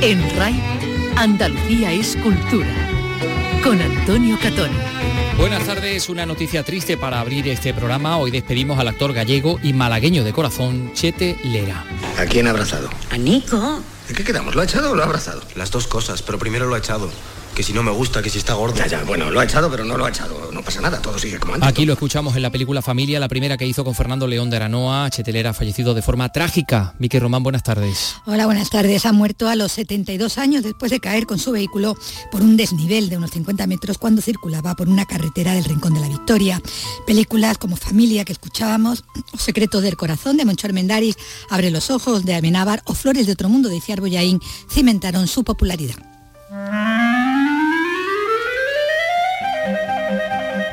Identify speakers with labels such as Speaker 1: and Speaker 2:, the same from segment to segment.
Speaker 1: En RAI, Andalucía es cultura. Con Antonio Catón.
Speaker 2: Buenas tardes, una noticia triste para abrir este programa. Hoy despedimos al actor gallego y malagueño de corazón, Chete Lera.
Speaker 3: ¿A quién ha abrazado?
Speaker 4: A Nico.
Speaker 3: ¿En qué quedamos? ¿Lo ha echado o lo ha abrazado?
Speaker 5: Las dos cosas, pero primero lo ha echado que si no me gusta, que si está gordo.
Speaker 3: Ya, ya, bueno, lo ha echado, pero no lo ha echado. No pasa nada, todo sigue como antes.
Speaker 2: Aquí lo escuchamos en la película Familia, la primera que hizo con Fernando León de Aranoa, Chetelera fallecido de forma trágica. Vicky Román, buenas tardes.
Speaker 6: Hola, buenas tardes. Ha muerto a los 72 años después de caer con su vehículo por un desnivel de unos 50 metros cuando circulaba por una carretera del Rincón de la Victoria. Películas como Familia que escuchábamos, O Secreto del Corazón de Moncho Armendáriz, Abre los Ojos de Amenábar o Flores de Otro Mundo de Ciar Boyaín cimentaron su popularidad.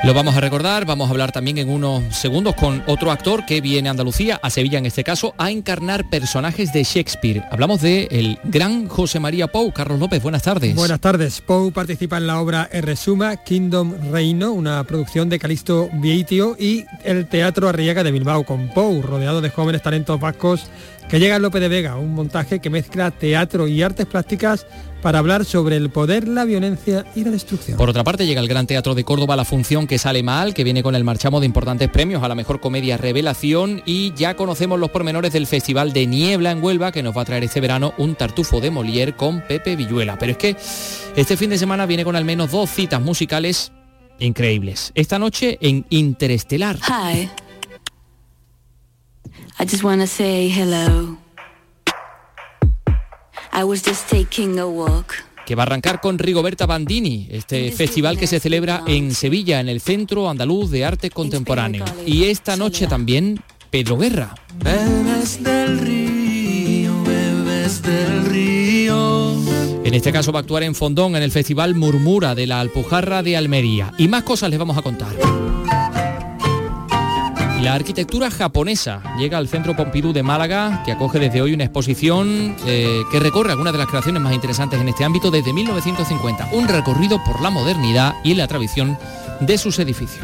Speaker 2: Lo vamos a recordar, vamos a hablar también en unos segundos con otro actor que viene a Andalucía, a Sevilla en este caso, a encarnar personajes de Shakespeare. Hablamos de el gran José María Pou. Carlos López, buenas tardes.
Speaker 7: Buenas tardes. Pou participa en la obra Resuma, Kingdom Reino, una producción de Calixto Vieitio y el Teatro Arriaga de Bilbao con Pou, rodeado de jóvenes talentos vascos que llega López de Vega, un montaje que mezcla teatro y artes plásticas para hablar sobre el poder, la violencia y la destrucción.
Speaker 2: Por otra parte, llega el Gran Teatro de Córdoba la función que sale mal, que viene con el marchamo de importantes premios a la mejor comedia revelación y ya conocemos los pormenores del Festival de Niebla en Huelva que nos va a traer este verano un tartufo de Molière con Pepe Villuela. Pero es que este fin de semana viene con al menos dos citas musicales increíbles. Esta noche en Interestelar.
Speaker 8: Hi. I just wanna say hello. I was just taking a walk.
Speaker 2: que va a arrancar con Rigoberta Bandini, este festival que se celebra en Sevilla, en el Centro Andaluz de Arte Contemporáneo. Y esta noche también Pedro Guerra.
Speaker 9: Bebes del río, bebes del río.
Speaker 2: En este caso va a actuar en Fondón en el Festival Murmura de la Alpujarra de Almería. Y más cosas les vamos a contar. La arquitectura japonesa llega al Centro Pompidou de Málaga, que acoge desde hoy una exposición eh, que recorre algunas de las creaciones más interesantes en este ámbito desde 1950. Un recorrido por la modernidad y la tradición de sus edificios.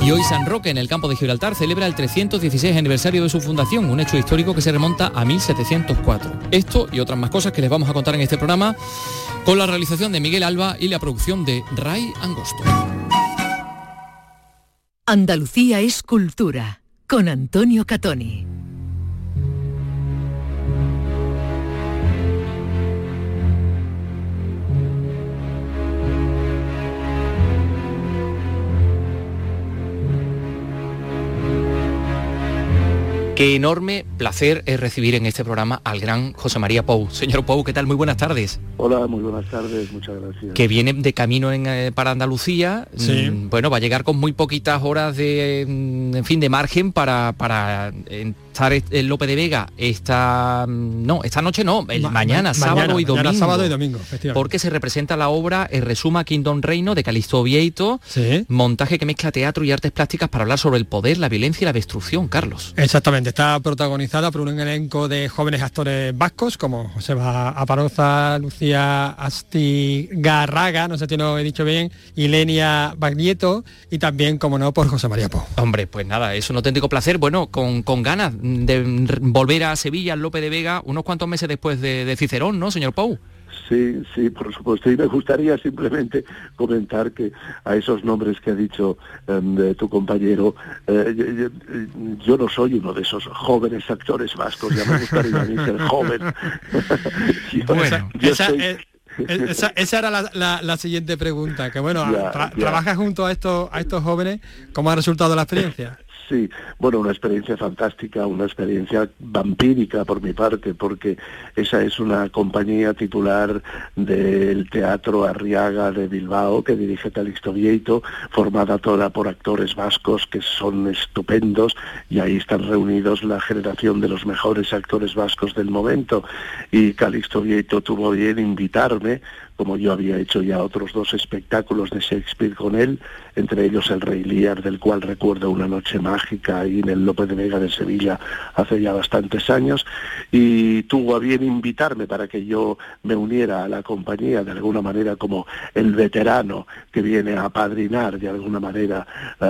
Speaker 2: Y hoy San Roque, en el campo de Gibraltar, celebra el 316 aniversario de su fundación, un hecho histórico que se remonta a 1704. Esto y otras más cosas que les vamos a contar en este programa, con la realización de Miguel Alba y la producción de Ray Angosto.
Speaker 1: Andalucía es cultura, con Antonio Catoni.
Speaker 2: Qué enorme placer es recibir en este programa al gran José María Pou. Señor Pou, ¿qué tal? Muy buenas tardes.
Speaker 10: Hola, muy buenas tardes, muchas gracias.
Speaker 2: Que viene de camino en, eh, para Andalucía.
Speaker 7: Sí.
Speaker 2: Mm, Bueno, va a llegar con muy poquitas horas de, mm, en fin, de margen para, para estar en Lope de Vega esta, mm, no, esta noche no, el
Speaker 7: Ma-
Speaker 2: mañana,
Speaker 7: ma-
Speaker 2: sábado y
Speaker 7: mañana,
Speaker 2: domingo.
Speaker 7: sábado y domingo, efectivamente.
Speaker 2: Porque se representa la obra El Resuma Kingdom Reino de Calixto Vieito,
Speaker 7: Sí.
Speaker 2: montaje que mezcla teatro y artes plásticas para hablar sobre el poder, la violencia y la destrucción, Carlos.
Speaker 7: Exactamente, está protagonizada por un elenco de jóvenes actores vascos como Joseba Aparoza, Lucía Astigarraga, no sé si lo he dicho bien, y Lenia Baglietto, y también, como no, por José María Po.
Speaker 2: Hombre, pues nada, es un auténtico placer, bueno, con, con ganas de volver a Sevilla, al Lope de Vega, unos cuantos meses después de, de Cicerón, ¿no, señor Pou?
Speaker 10: Sí, sí, por supuesto. Y me gustaría simplemente comentar que a esos nombres que ha dicho em, de tu compañero, eh, yo, yo- yo no soy uno de esos jóvenes actores vascos, ya me gustaría a mí ser joven. Yo-
Speaker 7: Esa-
Speaker 10: yo
Speaker 7: esa,
Speaker 10: soy-
Speaker 7: es- esa- esa era la, la- la siguiente pregunta, que bueno,
Speaker 10: Ya,
Speaker 7: tra-
Speaker 10: ya.
Speaker 7: trabajas junto a estos, a estos jóvenes, ¿cómo ha resultado la experiencia?
Speaker 10: Sí, bueno, una experiencia fantástica, una experiencia vampírica por mi parte, porque esa es una compañía titular del Teatro Arriaga de Bilbao, que dirige Calixto Vieito, formada toda por actores vascos que son estupendos, y ahí están reunidos la generación de los mejores actores vascos del momento. Y Calixto Vieito tuvo bien invitarme como yo había hecho ya otros dos espectáculos de Shakespeare con él, entre ellos El Rey Lear, del cual recuerdo una noche mágica ahí en el López de Vega de Sevilla hace ya bastantes años, y tuvo a bien invitarme para que yo me uniera a la compañía de alguna manera como el veterano que viene a padrinar de alguna manera eh,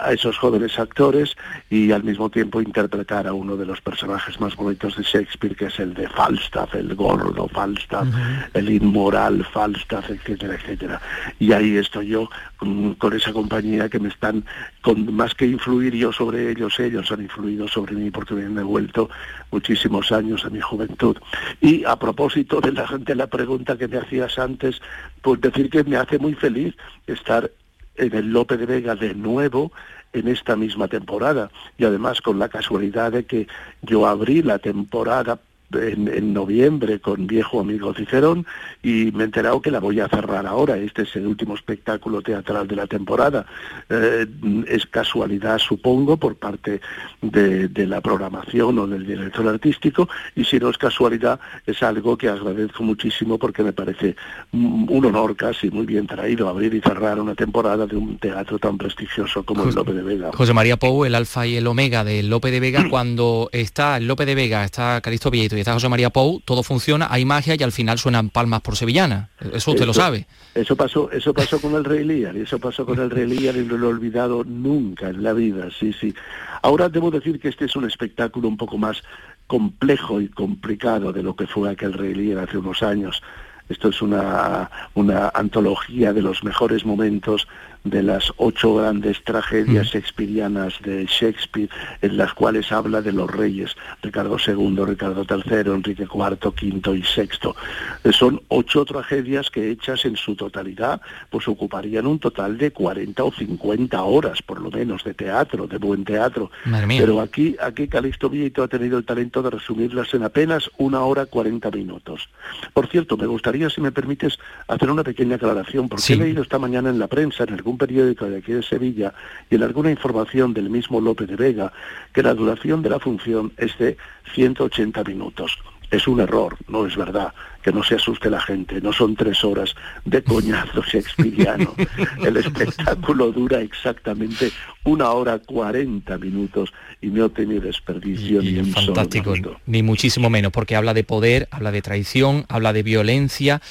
Speaker 10: a esos jóvenes actores y al mismo tiempo interpretar a uno de los personajes más bonitos de Shakespeare, que es el de Falstaff, el gordo Falstaff, el inmoral Falstaff, etcétera, etcétera. Y ahí estoy yo con, con esa compañía que me están, con más que influir yo sobre ellos, ellos han influido sobre mí porque me han devuelto muchísimos años de mi juventud. Y a propósito de la, de la pregunta que me hacías antes, pues decir que me hace muy feliz estar en el Lope de Vega de nuevo en esta misma temporada y además con la casualidad de que yo abrí la temporada en, noviembre con viejo amigo Cicerón y me he enterado que la voy a cerrar ahora. Este es el último espectáculo teatral de la temporada. Eh, es casualidad, supongo, por parte de, de, la programación o del director artístico y si no es casualidad es algo que agradezco muchísimo porque me parece un honor casi muy bien traído abrir y cerrar una temporada de un teatro tan prestigioso como el Lope de Vega.
Speaker 2: José María Pou, el alfa y el omega del Lope de Vega, cuando está el Lope de Vega, está Calisto Vieto está José María Pou, todo funciona, hay magia y al final suenan palmas por sevillana. Eso usted lo sabe.
Speaker 10: Eso pasó, eso pasó con el Rey Lear, y eso pasó con el Rey Lear y no lo he olvidado nunca en la vida, sí, sí. Ahora debo decir que este es un espectáculo un poco más complejo y complicado de lo que fue aquel Rey Lear hace unos años. Esto es una, una antología de los mejores momentos de las ocho grandes tragedias shakespearianas de Shakespeare, en las cuales habla de los reyes, Ricardo II, Ricardo III, Enrique IV, V y VI. Son ocho tragedias que hechas en su totalidad, pues ocuparían un total de 40 o 50 horas, por lo menos, de teatro, de buen teatro. Pero aquí, aquí Calixto Vieto ha tenido el talento de resumirlas en apenas una hora 40 minutos. Por cierto, me gustaría, si me permites, hacer una pequeña aclaración, porque he leído esta mañana en la prensa, en algún periódico de aquí de Sevilla y en alguna información del mismo López de Vega que la duración de la función es de 180 minutos. Es un error, no es verdad, que no se asuste la gente, no son tres horas de coñazo shakespeariano. El espectáculo dura exactamente una hora cuarenta minutos y no tiene desperdicio ni un
Speaker 2: fantástico, ni muchísimo menos, porque habla de poder, habla de traición, habla de violencia,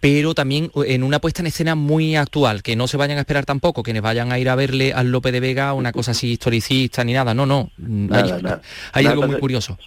Speaker 2: pero también en una puesta en escena muy actual, que no se vayan a esperar tampoco, que les vayan a ir a verle al Lope de Vega una cosa así historicista ni nada, no, no, hay, algo muy curioso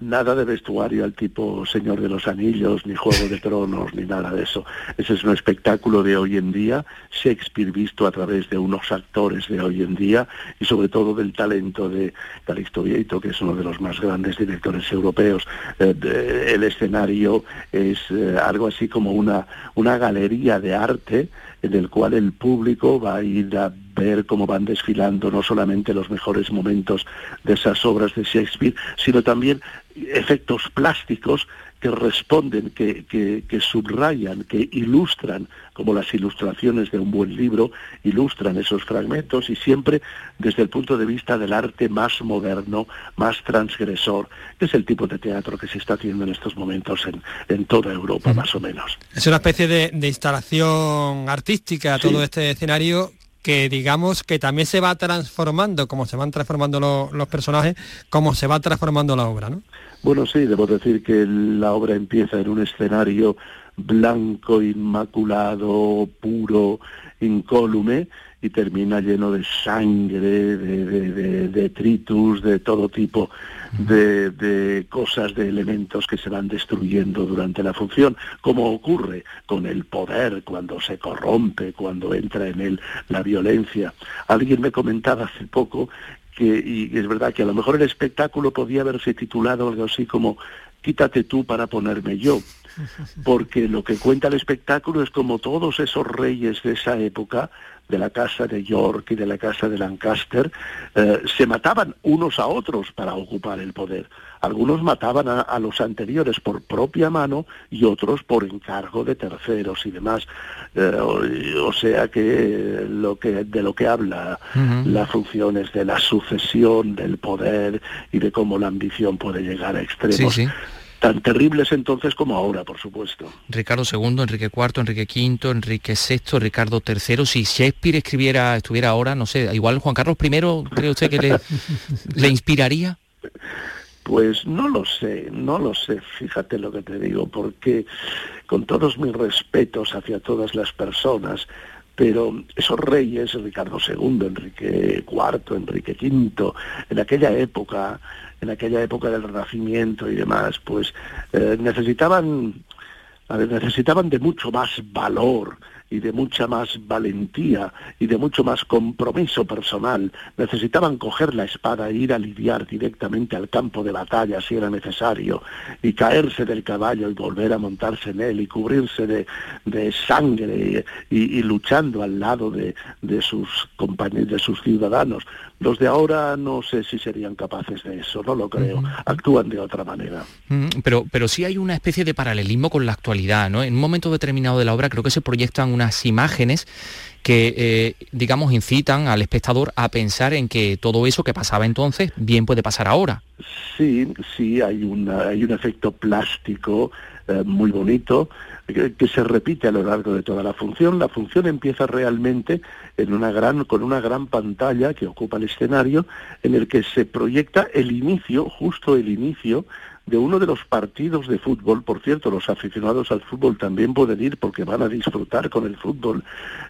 Speaker 10: nada de vestuario al tipo Señor de los Anillos, ni Juego de Tronos, ni nada de eso. Ese es un espectáculo de hoy en día, Shakespeare visto a través de unos actores de hoy en día y sobre todo del talento de Calixto Vieito, que es uno de los más grandes directores europeos. Eh, el escenario es eh, algo así como una, una galería de arte en el cual el público va a ir a ver cómo van desfilando no solamente los mejores momentos de esas obras de Shakespeare, sino también efectos plásticos que responden, que, que, subrayan, que ilustran, como las ilustraciones de un buen libro, ilustran esos fragmentos y siempre desde el punto de vista del arte más moderno, más transgresor, que es el tipo de teatro que se está haciendo en estos momentos en, en toda Europa, más o menos.
Speaker 7: Es una especie de, instalación artística, todo este escenario que digamos que también se va transformando, como se van transformando los personajes, como se va transformando la obra, ¿no?
Speaker 10: Bueno, sí, debo decir que la obra empieza en un escenario blanco, inmaculado, puro, incólume, y termina lleno de sangre, de, de, de detritus, de todo tipo de, cosas, de elementos que se van destruyendo durante la función, como ocurre con el poder cuando se corrompe, cuando entra en él la violencia. Alguien me comentaba hace poco que, y es verdad que a lo mejor el espectáculo podía haberse titulado algo así como Quítate tú para ponerme yo, porque lo que cuenta el espectáculo es como todos esos reyes de esa época, de la casa de York y de la casa de Lancaster, eh, se mataban unos a otros para ocupar el poder. Algunos mataban a, los anteriores por propia mano y otros por encargo de terceros y demás. Eh, o, sea que, lo que de lo que habla la función es de la sucesión del poder y de cómo la ambición puede llegar a extremos tan terribles entonces como ahora, por supuesto.
Speaker 2: Ricardo II, Enrique IV, Enrique V, Enrique VI, Ricardo III, si Shakespeare escribiera, estuviera ahora, no sé, igual Juan Carlos I, ¿cree usted que le, le inspiraría?
Speaker 10: Pues no lo sé, no lo sé, fíjate lo que te digo, porque con todos mis respetos hacia todas las personas, pero esos reyes, Ricardo II, Enrique IV, Enrique V, en aquella época, en aquella época del Renacimiento y demás, pues eh, necesitaban, necesitaban de mucho más valor, y de mucha más valentía y de mucho más compromiso personal. Necesitaban coger la espada e ir a lidiar directamente al campo de batalla si era necesario y caerse del caballo y volver a montarse en él y cubrirse de, sangre y, luchando al lado de, de sus compañeros, de sus ciudadanos. Los de ahora no sé si serían capaces de eso, no lo creo. Actúan de otra manera.
Speaker 2: Pero, pero sí hay una especie de paralelismo con la actualidad, ¿no? En un momento determinado de la obra creo que se proyectan unas imágenes que, eh, digamos, incitan al espectador a pensar en que todo eso que pasaba entonces bien puede pasar ahora.
Speaker 10: Sí, sí, hay, una, hay un efecto plástico eh, muy bonito que, se repite a lo largo de toda la función. La función empieza realmente en una gran, con una gran pantalla que ocupa el escenario, en el que se proyecta el inicio, justo el inicio, de uno de los partidos de fútbol. Por cierto, los aficionados al fútbol también pueden ir porque van a disfrutar con el fútbol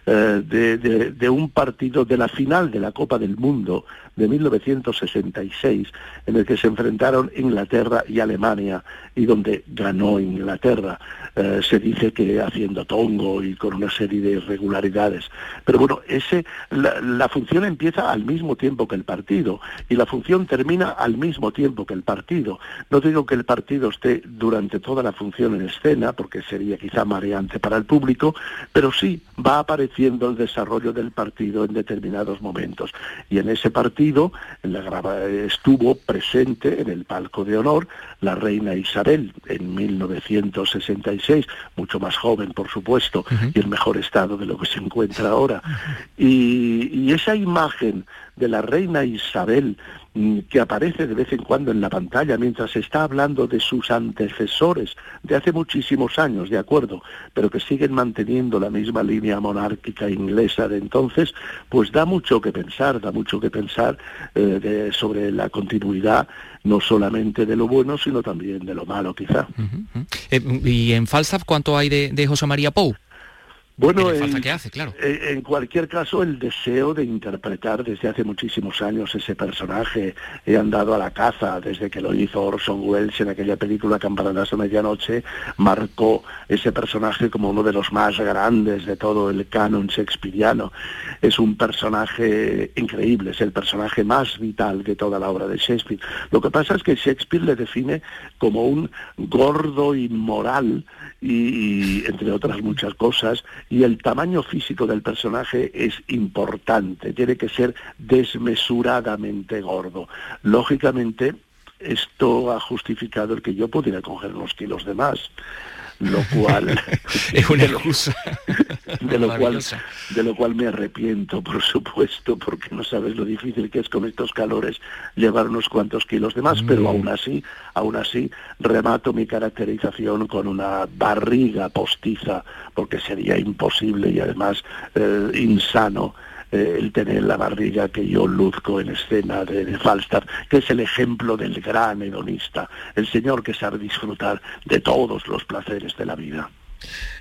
Speaker 10: eh, de, de, un partido de la final de la Copa del Mundo de 1966, en el que se enfrentaron Inglaterra y Alemania y donde ganó Inglaterra. Eh, se dice que haciendo tongo y con una serie de irregularidades. Pero bueno, ese, la, función empieza al mismo tiempo que el partido y la función termina al mismo tiempo que el partido. No digo que el partido esté durante toda la función en escena, porque sería quizá mareante para el público, pero sí va apareciendo el desarrollo del partido en determinados momentos. Y en ese partido en la estuvo presente en el palco de honor la reina Isabel en 1966, mucho más joven por supuesto y en mejor estado de lo que se encuentra ahora. Y, y esa imagen de la reina Isabel mm, que aparece de vez en cuando en la pantalla mientras está hablando de sus antecesores de hace muchísimos años, de acuerdo, pero que siguen manteniendo la misma línea monárquica inglesa de entonces, pues da mucho que pensar, da mucho que pensar eh, sobre la continuidad no solamente de lo bueno, sino también de lo malo quizá.
Speaker 2: Eh, ¿Y en Falstaff cuánto hay de, de José María Pou?
Speaker 10: Bueno, en, hace, claro. en, cualquier caso, el deseo de interpretar desde hace muchísimos años ese personaje, he andado a la caza desde que lo hizo Orson Welles en aquella película Campanadas de Medianoche, marcó ese personaje como uno de los más grandes de todo el canon shakespeariano. Es un personaje increíble, es el personaje más vital de toda la obra de Shakespeare. Lo que pasa es que Shakespeare le define como un gordo inmoral y, entre otras muchas cosas, y el tamaño físico del personaje es importante, tiene que ser desmesuradamente gordo. Lógicamente, esto ha justificado el que yo pudiera coger unos kilos de más lo cual
Speaker 2: es una excusa
Speaker 10: de lo cual de lo cual me arrepiento por supuesto porque no sabes lo difícil que es con estos calores llevar unos cuantos kilos de más pero mm. aún así aún así remato mi caracterización con una barriga postiza porque sería imposible y además eh, insano eh, el tener la barriga que yo luzco en escena de, Falstaff, que es el ejemplo del gran hedonista, el señor que sabe disfrutar de todos los placeres de la vida.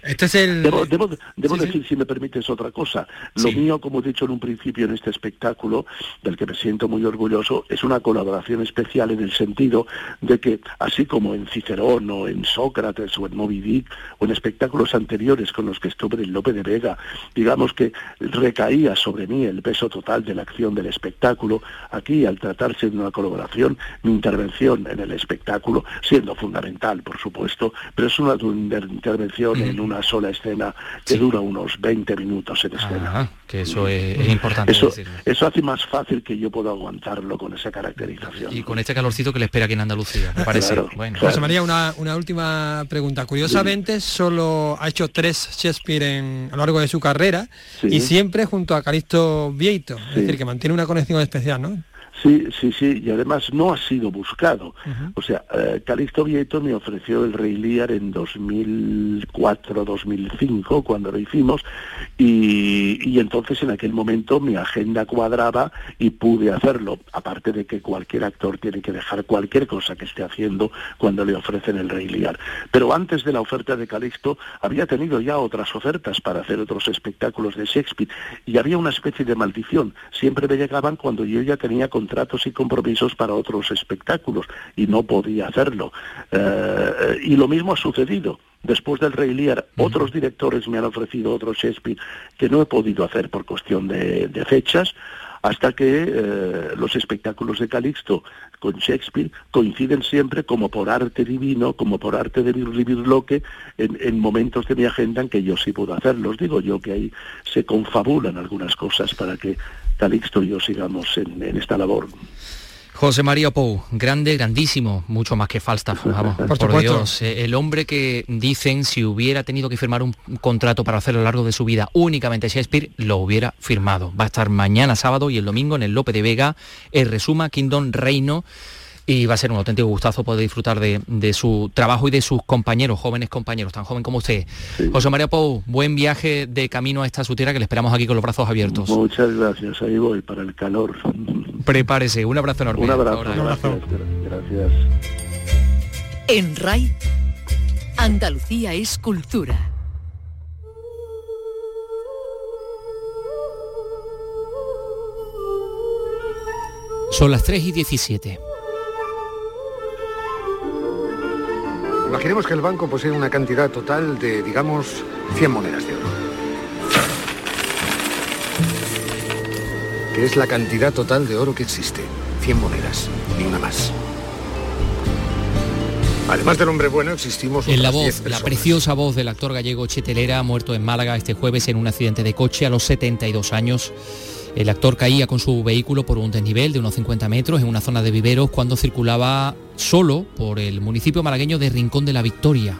Speaker 7: Este es el...
Speaker 10: Debo, decir, si me permites, otra cosa. Lo mío, como he dicho en un principio en este espectáculo, del que me siento muy orgulloso, es una colaboración especial en el sentido de que, así como en Cicerón o en Sócrates o en Moby Dick o en espectáculos anteriores con los que estuve en Lope de Vega, digamos que recaía sobre mí el peso total de la acción del espectáculo, aquí, al tratarse de una colaboración, mi intervención en el espectáculo, siendo fundamental, por supuesto, pero es una intervención en una sola escena que dura unos 20 minutos en escena.
Speaker 2: que eso es, importante.
Speaker 10: Eso, eso hace más fácil que yo pueda aguantarlo con esa caracterización.
Speaker 2: Y con este calorcito que le espera aquí en Andalucía, me parece.
Speaker 7: bueno. José María, una, una, última pregunta. Curiosamente, solo ha hecho tres Shakespeare en, a lo largo de su carrera y siempre junto a Calisto Vieito, es decir, que mantiene una conexión especial, ¿no?
Speaker 10: Sí, sí, sí, y además no ha sido buscado. O sea, eh, Calixto Vieto me ofreció el Rey Lear en 2004-2005, cuando lo hicimos, y, y entonces en aquel momento mi agenda cuadraba y pude hacerlo, aparte de que cualquier actor tiene que dejar cualquier cosa que esté haciendo cuando le ofrecen el Rey Lear. Pero antes de la oferta de Calixto había tenido ya otras ofertas para hacer otros espectáculos de Shakespeare y había una especie de maldición. Siempre me llegaban cuando yo ya tenía contratos y compromisos para otros espectáculos y no podía hacerlo. Eh, y lo mismo ha sucedido. Después del Rey Lear, otros directores me han ofrecido otro Shakespeare que no he podido hacer por cuestión de, de fechas hasta que eh, los espectáculos de Calixto con Shakespeare coinciden siempre como por arte divino, como por arte de vivir lo que en, en, momentos de mi agenda en que yo sí puedo hacerlos. Digo yo que ahí se confabulan algunas cosas para que Calixto y yo sigamos en, en esta labor.
Speaker 2: José María Pou, grande, grandísimo, mucho más que Falstaff, vamos, por, por Dios. Eh, el hombre que dicen si hubiera tenido que firmar un contrato para hacer a lo largo de su vida únicamente Shakespeare, lo hubiera firmado. Va a estar mañana sábado y el domingo en el Lope de Vega, el Resuma Kingdom Reino y va a ser un auténtico gustazo poder disfrutar de, de, su trabajo y de sus compañeros, jóvenes compañeros, tan joven como usted. Sí. José María Pou, buen viaje de camino a esta su tierra que le esperamos aquí con los brazos abiertos.
Speaker 10: Muchas gracias, ahí voy para el calor.
Speaker 2: Prepárese, un abrazo enorme.
Speaker 10: Un abrazo, un abrazo. Gracias.
Speaker 1: En RAI, Andalucía es cultura.
Speaker 2: Son las 3 y 17.
Speaker 4: Imaginemos que el banco posee una cantidad total de, digamos, 100 monedas de oro. Que es la cantidad total de oro que existe. 100 monedas, ni una más. Además del hombre bueno, existimos
Speaker 2: En la voz, la preciosa voz del actor gallego Chetelera, muerto en Málaga este jueves en un accidente de coche a los 72 años. El actor caía con su vehículo por un desnivel de unos 50 metros en una zona de viveros cuando circulaba solo por el municipio malagueño de Rincón de la Victoria.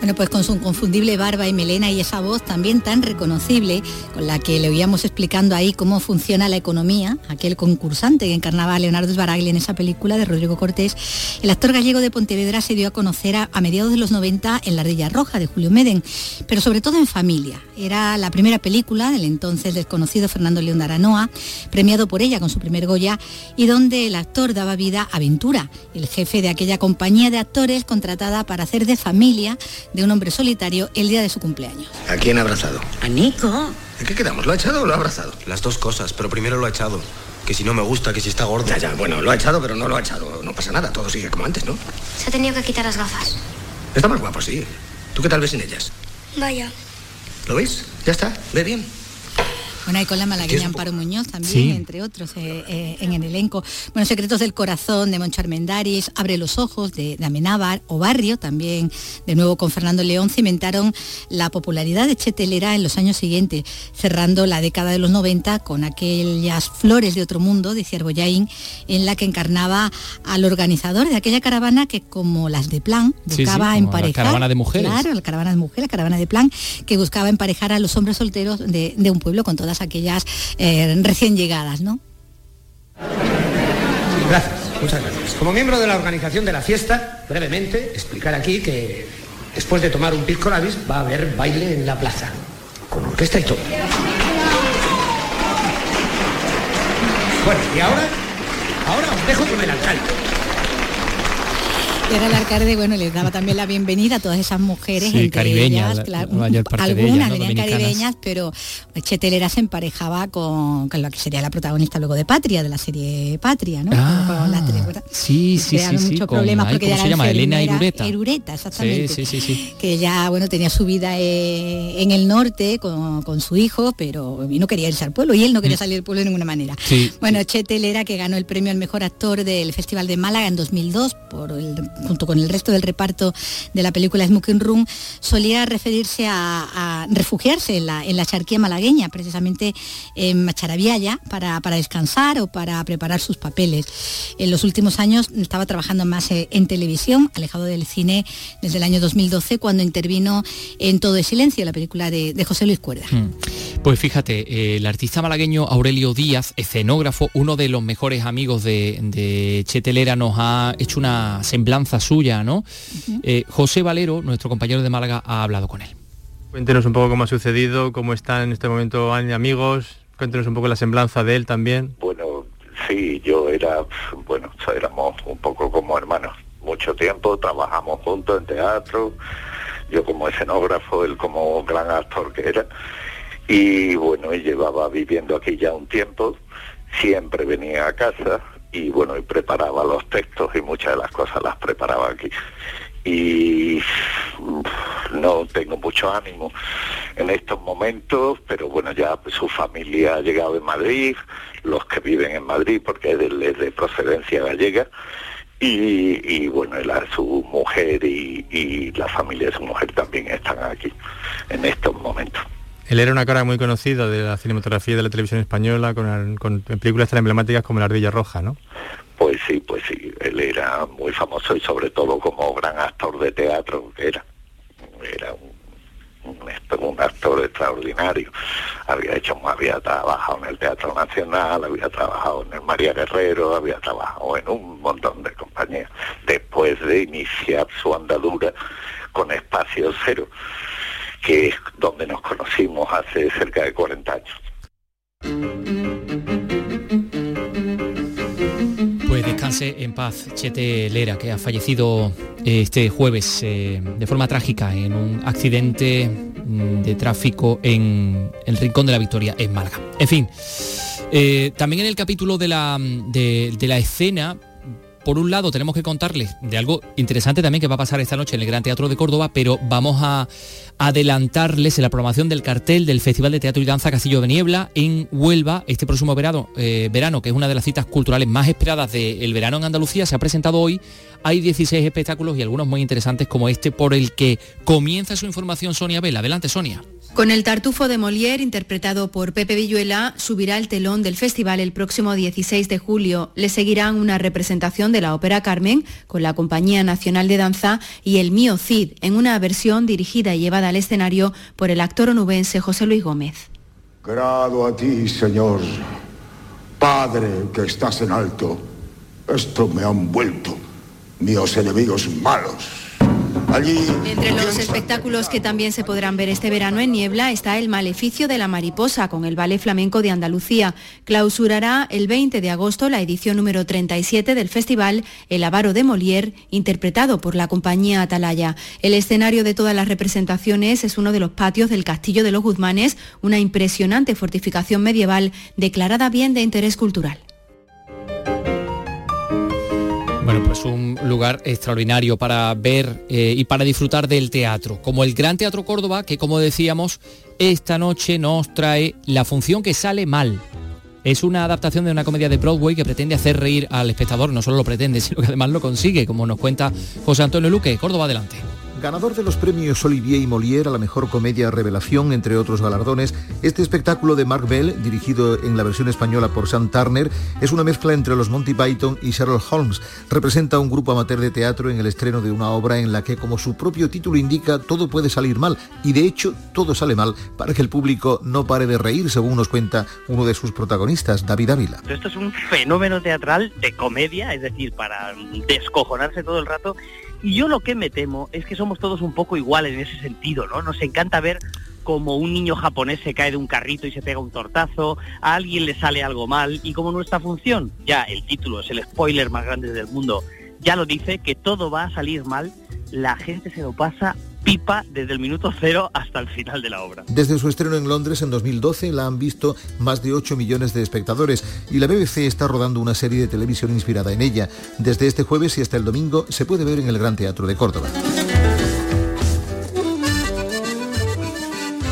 Speaker 6: Bueno, pues con su inconfundible barba y melena y esa voz también tan reconocible con la que le oíamos explicando ahí cómo funciona la economía, aquel concursante que encarnaba a Leonardo Sbaragli en esa película de Rodrigo Cortés, el actor gallego de Pontevedra se dio a conocer a, a mediados de los 90 en La Ardilla Roja de Julio Meden, pero sobre todo en familia. Era la primera película del entonces desconocido Fernando León de Aranoa, premiado por ella con su primer Goya, y donde el actor daba vida a Ventura, el jefe de aquella compañía de actores contratada para hacer de familia de un hombre solitario el día de su cumpleaños.
Speaker 3: ¿A quién ha abrazado?
Speaker 8: A Nico.
Speaker 3: ¿En qué quedamos? ¿Lo ha echado o lo ha abrazado?
Speaker 5: Las dos cosas, pero primero lo ha echado. Que si no me gusta, que si está gordo.
Speaker 3: Ya, ya, bueno, lo ha echado, pero no lo ha echado. No pasa nada, todo sigue como antes, ¿no?
Speaker 11: Se ha tenido que quitar las gafas.
Speaker 3: Está más guapo, sí. ¿Tú qué tal ves en ellas?
Speaker 11: Vaya.
Speaker 3: ¿Lo veis? Ya está, ve bien.
Speaker 6: Bueno, y con la malagueña Amparo Muñoz también, sí. entre otros, eh, eh, en el elenco. Bueno, Secretos del Corazón de Moncho Armendáriz, Abre los Ojos de, de Amenábar o Barrio, también de nuevo con Fernando León, cimentaron la popularidad de Chetelera en los años siguientes, cerrando la década de los 90 con aquellas Flores de Otro Mundo de Cierboyaín, en la que encarnaba al organizador de aquella caravana que, como las de Plan, buscaba
Speaker 2: sí, sí,
Speaker 6: emparejar.
Speaker 2: La caravana de mujeres.
Speaker 6: Claro, la caravana de mujeres, la caravana de Plan, que buscaba emparejar a los hombres solteros de, de un pueblo con todas aquellas eh, recién llegadas, ¿no?
Speaker 12: Gracias, muchas gracias. Como miembro de la organización de la fiesta, brevemente explicar aquí que después de tomar un pisco labis va a haber baile en la plaza, con orquesta y todo. Bueno, y ahora, ahora os dejo con el alcalde.
Speaker 6: Era el alcalde, bueno, les daba también la bienvenida a todas esas mujeres,
Speaker 2: sí,
Speaker 6: entre
Speaker 2: caribeñas,
Speaker 6: ellas, claro,
Speaker 2: la
Speaker 6: algunas
Speaker 2: ellas, ¿no?
Speaker 6: venían caribeñas, pero Chetelera se emparejaba con, con, la que sería la protagonista luego de Patria, de la serie Patria, ¿no?
Speaker 2: Ah,
Speaker 6: la
Speaker 2: sí, sí, sí,
Speaker 6: muchos
Speaker 2: sí,
Speaker 6: problemas
Speaker 2: con,
Speaker 6: porque
Speaker 2: ¿cómo
Speaker 6: ya
Speaker 2: se llama? Elena
Speaker 6: Irureta.
Speaker 2: Irureta.
Speaker 6: exactamente.
Speaker 2: Sí, sí, sí, sí.
Speaker 6: Que ya, bueno, tenía su vida eh, en el norte con, con, su hijo, pero y no quería irse al pueblo y él no quería salir del pueblo de ninguna manera.
Speaker 2: Sí,
Speaker 6: bueno, Chetelera que ganó el premio al mejor actor del Festival de Málaga en 2002 por el junto con el resto del reparto de la película Smoking Room, solía referirse a, refugiarse en la, en la charquía malagueña, precisamente en Macharabiaya, para, para descansar o para preparar sus papeles. En los últimos años estaba trabajando más eh, en televisión, alejado del cine desde el año 2012, cuando intervino en Todo es Silencio, la película de, José Luis Cuerda. Hmm.
Speaker 2: Pues fíjate, eh, el artista malagueño Aurelio Díaz, escenógrafo, uno de los mejores amigos de, de Chetelera, nos ha hecho una semblanza suya, ¿no? Eh, José Valero, nuestro compañero de Málaga, ha hablado con él.
Speaker 13: Cuéntenos un poco cómo ha sucedido, cómo están en este momento amigos, cuéntenos un poco la semblanza de él también.
Speaker 14: Bueno, sí, yo era, bueno, éramos un poco como hermanos. Mucho tiempo, trabajamos juntos en teatro, yo como escenógrafo, él como gran actor que era. Y bueno, él llevaba viviendo aquí ya un tiempo, siempre venía a casa y bueno, y preparaba los textos y muchas de las cosas las preparaba aquí. Y no tengo mucho ánimo en estos momentos, pero bueno, ya su familia ha llegado de Madrid, los que viven en Madrid, porque es de, procedencia gallega, y, bueno, su mujer y, la familia de su mujer también están aquí en estos momentos.
Speaker 13: Él era una cara muy conocida de la cinematografía de la televisión española, con, con películas tan emblemáticas como La Ardilla Roja, ¿no?
Speaker 14: Pues sí, pues sí, él era muy famoso y sobre todo como gran actor de teatro que era. Era un, un, actor extraordinario. Había hecho, había trabajado en el Teatro Nacional, había trabajado en el María Guerrero, había trabajado en un montón de compañías. Después de iniciar su andadura con Espacio Cero, que es donde nos conocimos hace cerca de 40 años.
Speaker 2: en paz Chete Lera, que ha fallecido eh, este jueves eh, de forma trágica en un accidente mm, de tráfico en el Rincón de la Victoria, en Málaga. En fin, eh, también en el capítulo de la, de la escena por un lado tenemos que contarles de algo interesante también que va a pasar esta noche en el Gran Teatro de Córdoba, pero vamos a adelantarles en la programación del cartel del Festival de Teatro y Danza Castillo de Niebla en Huelva este próximo verano, eh, verano que es una de las citas culturales más esperadas del verano en Andalucía. Se ha presentado hoy, hay 16 espectáculos y algunos muy interesantes como este por el que comienza su información Sonia Vela. Adelante Sonia.
Speaker 15: Con el Tartufo de Molière, interpretado por Pepe Villuela, subirá el telón del festival el próximo 16 de julio. Le seguirán una representación de la ópera Carmen con la Compañía Nacional de Danza y El Mío Cid, en una versión dirigida y llevada al escenario por el actor onubense José Luis Gómez.
Speaker 16: Grado a ti, Señor, Padre que estás en alto. Esto me han vuelto, míos enemigos malos
Speaker 15: entre los espectáculos que también se podrán ver este verano en Niebla está El Maleficio de la Mariposa con el Ballet Flamenco de Andalucía. Clausurará el 20 de agosto la edición número 37 del festival El Avaro de Molière, interpretado por la compañía Atalaya. El escenario de todas las representaciones es uno de los patios del Castillo de los Guzmanes, una impresionante fortificación medieval declarada bien de interés cultural.
Speaker 2: Bueno, pues un lugar extraordinario para ver eh, y para disfrutar del teatro, como el Gran Teatro Córdoba, que como decíamos, esta noche nos trae la función que sale mal. Es una adaptación de una comedia de Broadway que pretende hacer reír al espectador, no solo lo pretende, sino que además lo consigue, como nos cuenta José Antonio Luque. Córdoba, adelante.
Speaker 17: Ganador de los premios Olivier y Molière a la mejor comedia revelación, entre otros galardones, este espectáculo de Mark Bell, dirigido en la versión española por Sam Turner, es una mezcla entre los Monty Python y Sherlock Holmes. Representa un grupo amateur de teatro en el estreno de una obra en la que, como su propio título indica, todo puede salir mal. Y de hecho, todo sale mal para que el público no pare de reír, según nos cuenta uno de sus protagonistas, David Ávila.
Speaker 18: Esto es un fenómeno teatral de comedia, es decir, para descojonarse todo el rato y yo lo que me temo es que somos todos un poco iguales en ese sentido, ¿no? Nos encanta ver como un niño japonés se cae de un carrito y se pega un tortazo, a alguien le sale algo mal y como nuestra función, ya el título es el spoiler más grande del mundo, ya lo dice, que todo va a salir mal, la gente se lo pasa pipa desde el minuto cero hasta el final de la obra.
Speaker 17: Desde su estreno en Londres en 2012 la han visto más de 8 millones de espectadores y la BBC está rodando una serie de televisión inspirada en ella. Desde este jueves y hasta el domingo se puede ver en el Gran Teatro de Córdoba.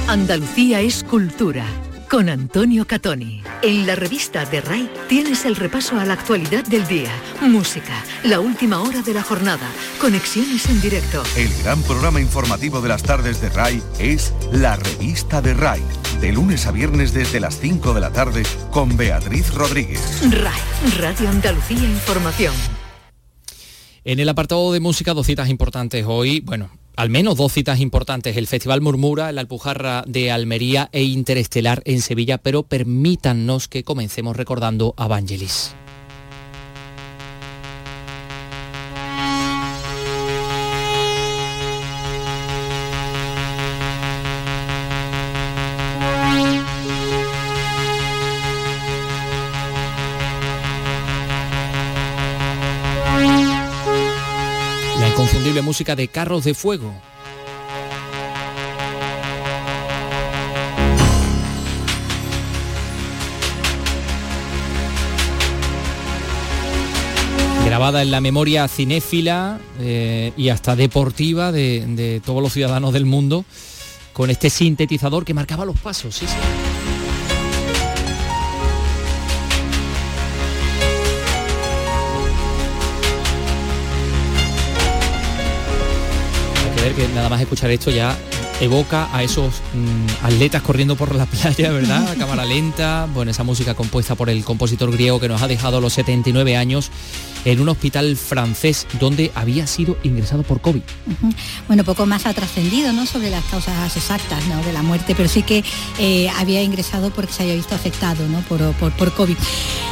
Speaker 1: Andalucía es cultura con Antonio Catoni. En la revista de RAI tienes el repaso a la actualidad del día, música, la última hora de la jornada, conexiones en directo.
Speaker 19: El gran programa informativo de las tardes de RAI es La Revista de RAI, de lunes a viernes desde las 5 de la tarde con Beatriz Rodríguez.
Speaker 1: RAI, Radio Andalucía Información.
Speaker 2: En el apartado de música, dos citas importantes hoy. Bueno, al menos dos citas importantes, el Festival Murmura, la Alpujarra de Almería e Interestelar en Sevilla, pero permítannos que comencemos recordando a Vangelis. Música de Carros de Fuego. grabada en la memoria cinéfila eh, y hasta deportiva de, todos los ciudadanos del mundo, con este sintetizador que marcaba los pasos. ¿sí, sí. Que nada más escuchar esto ya evoca a esos mmm, atletas corriendo por la playa, ¿verdad? A cámara lenta, bueno, esa música compuesta por el compositor griego que nos ha dejado a los 79 años en un hospital francés donde había sido ingresado por COVID.
Speaker 6: Bueno, poco más ha trascendido ¿no? sobre las causas exactas de la muerte, pero sí que eh, había ingresado porque se había visto afectado ¿no? por, por, por COVID.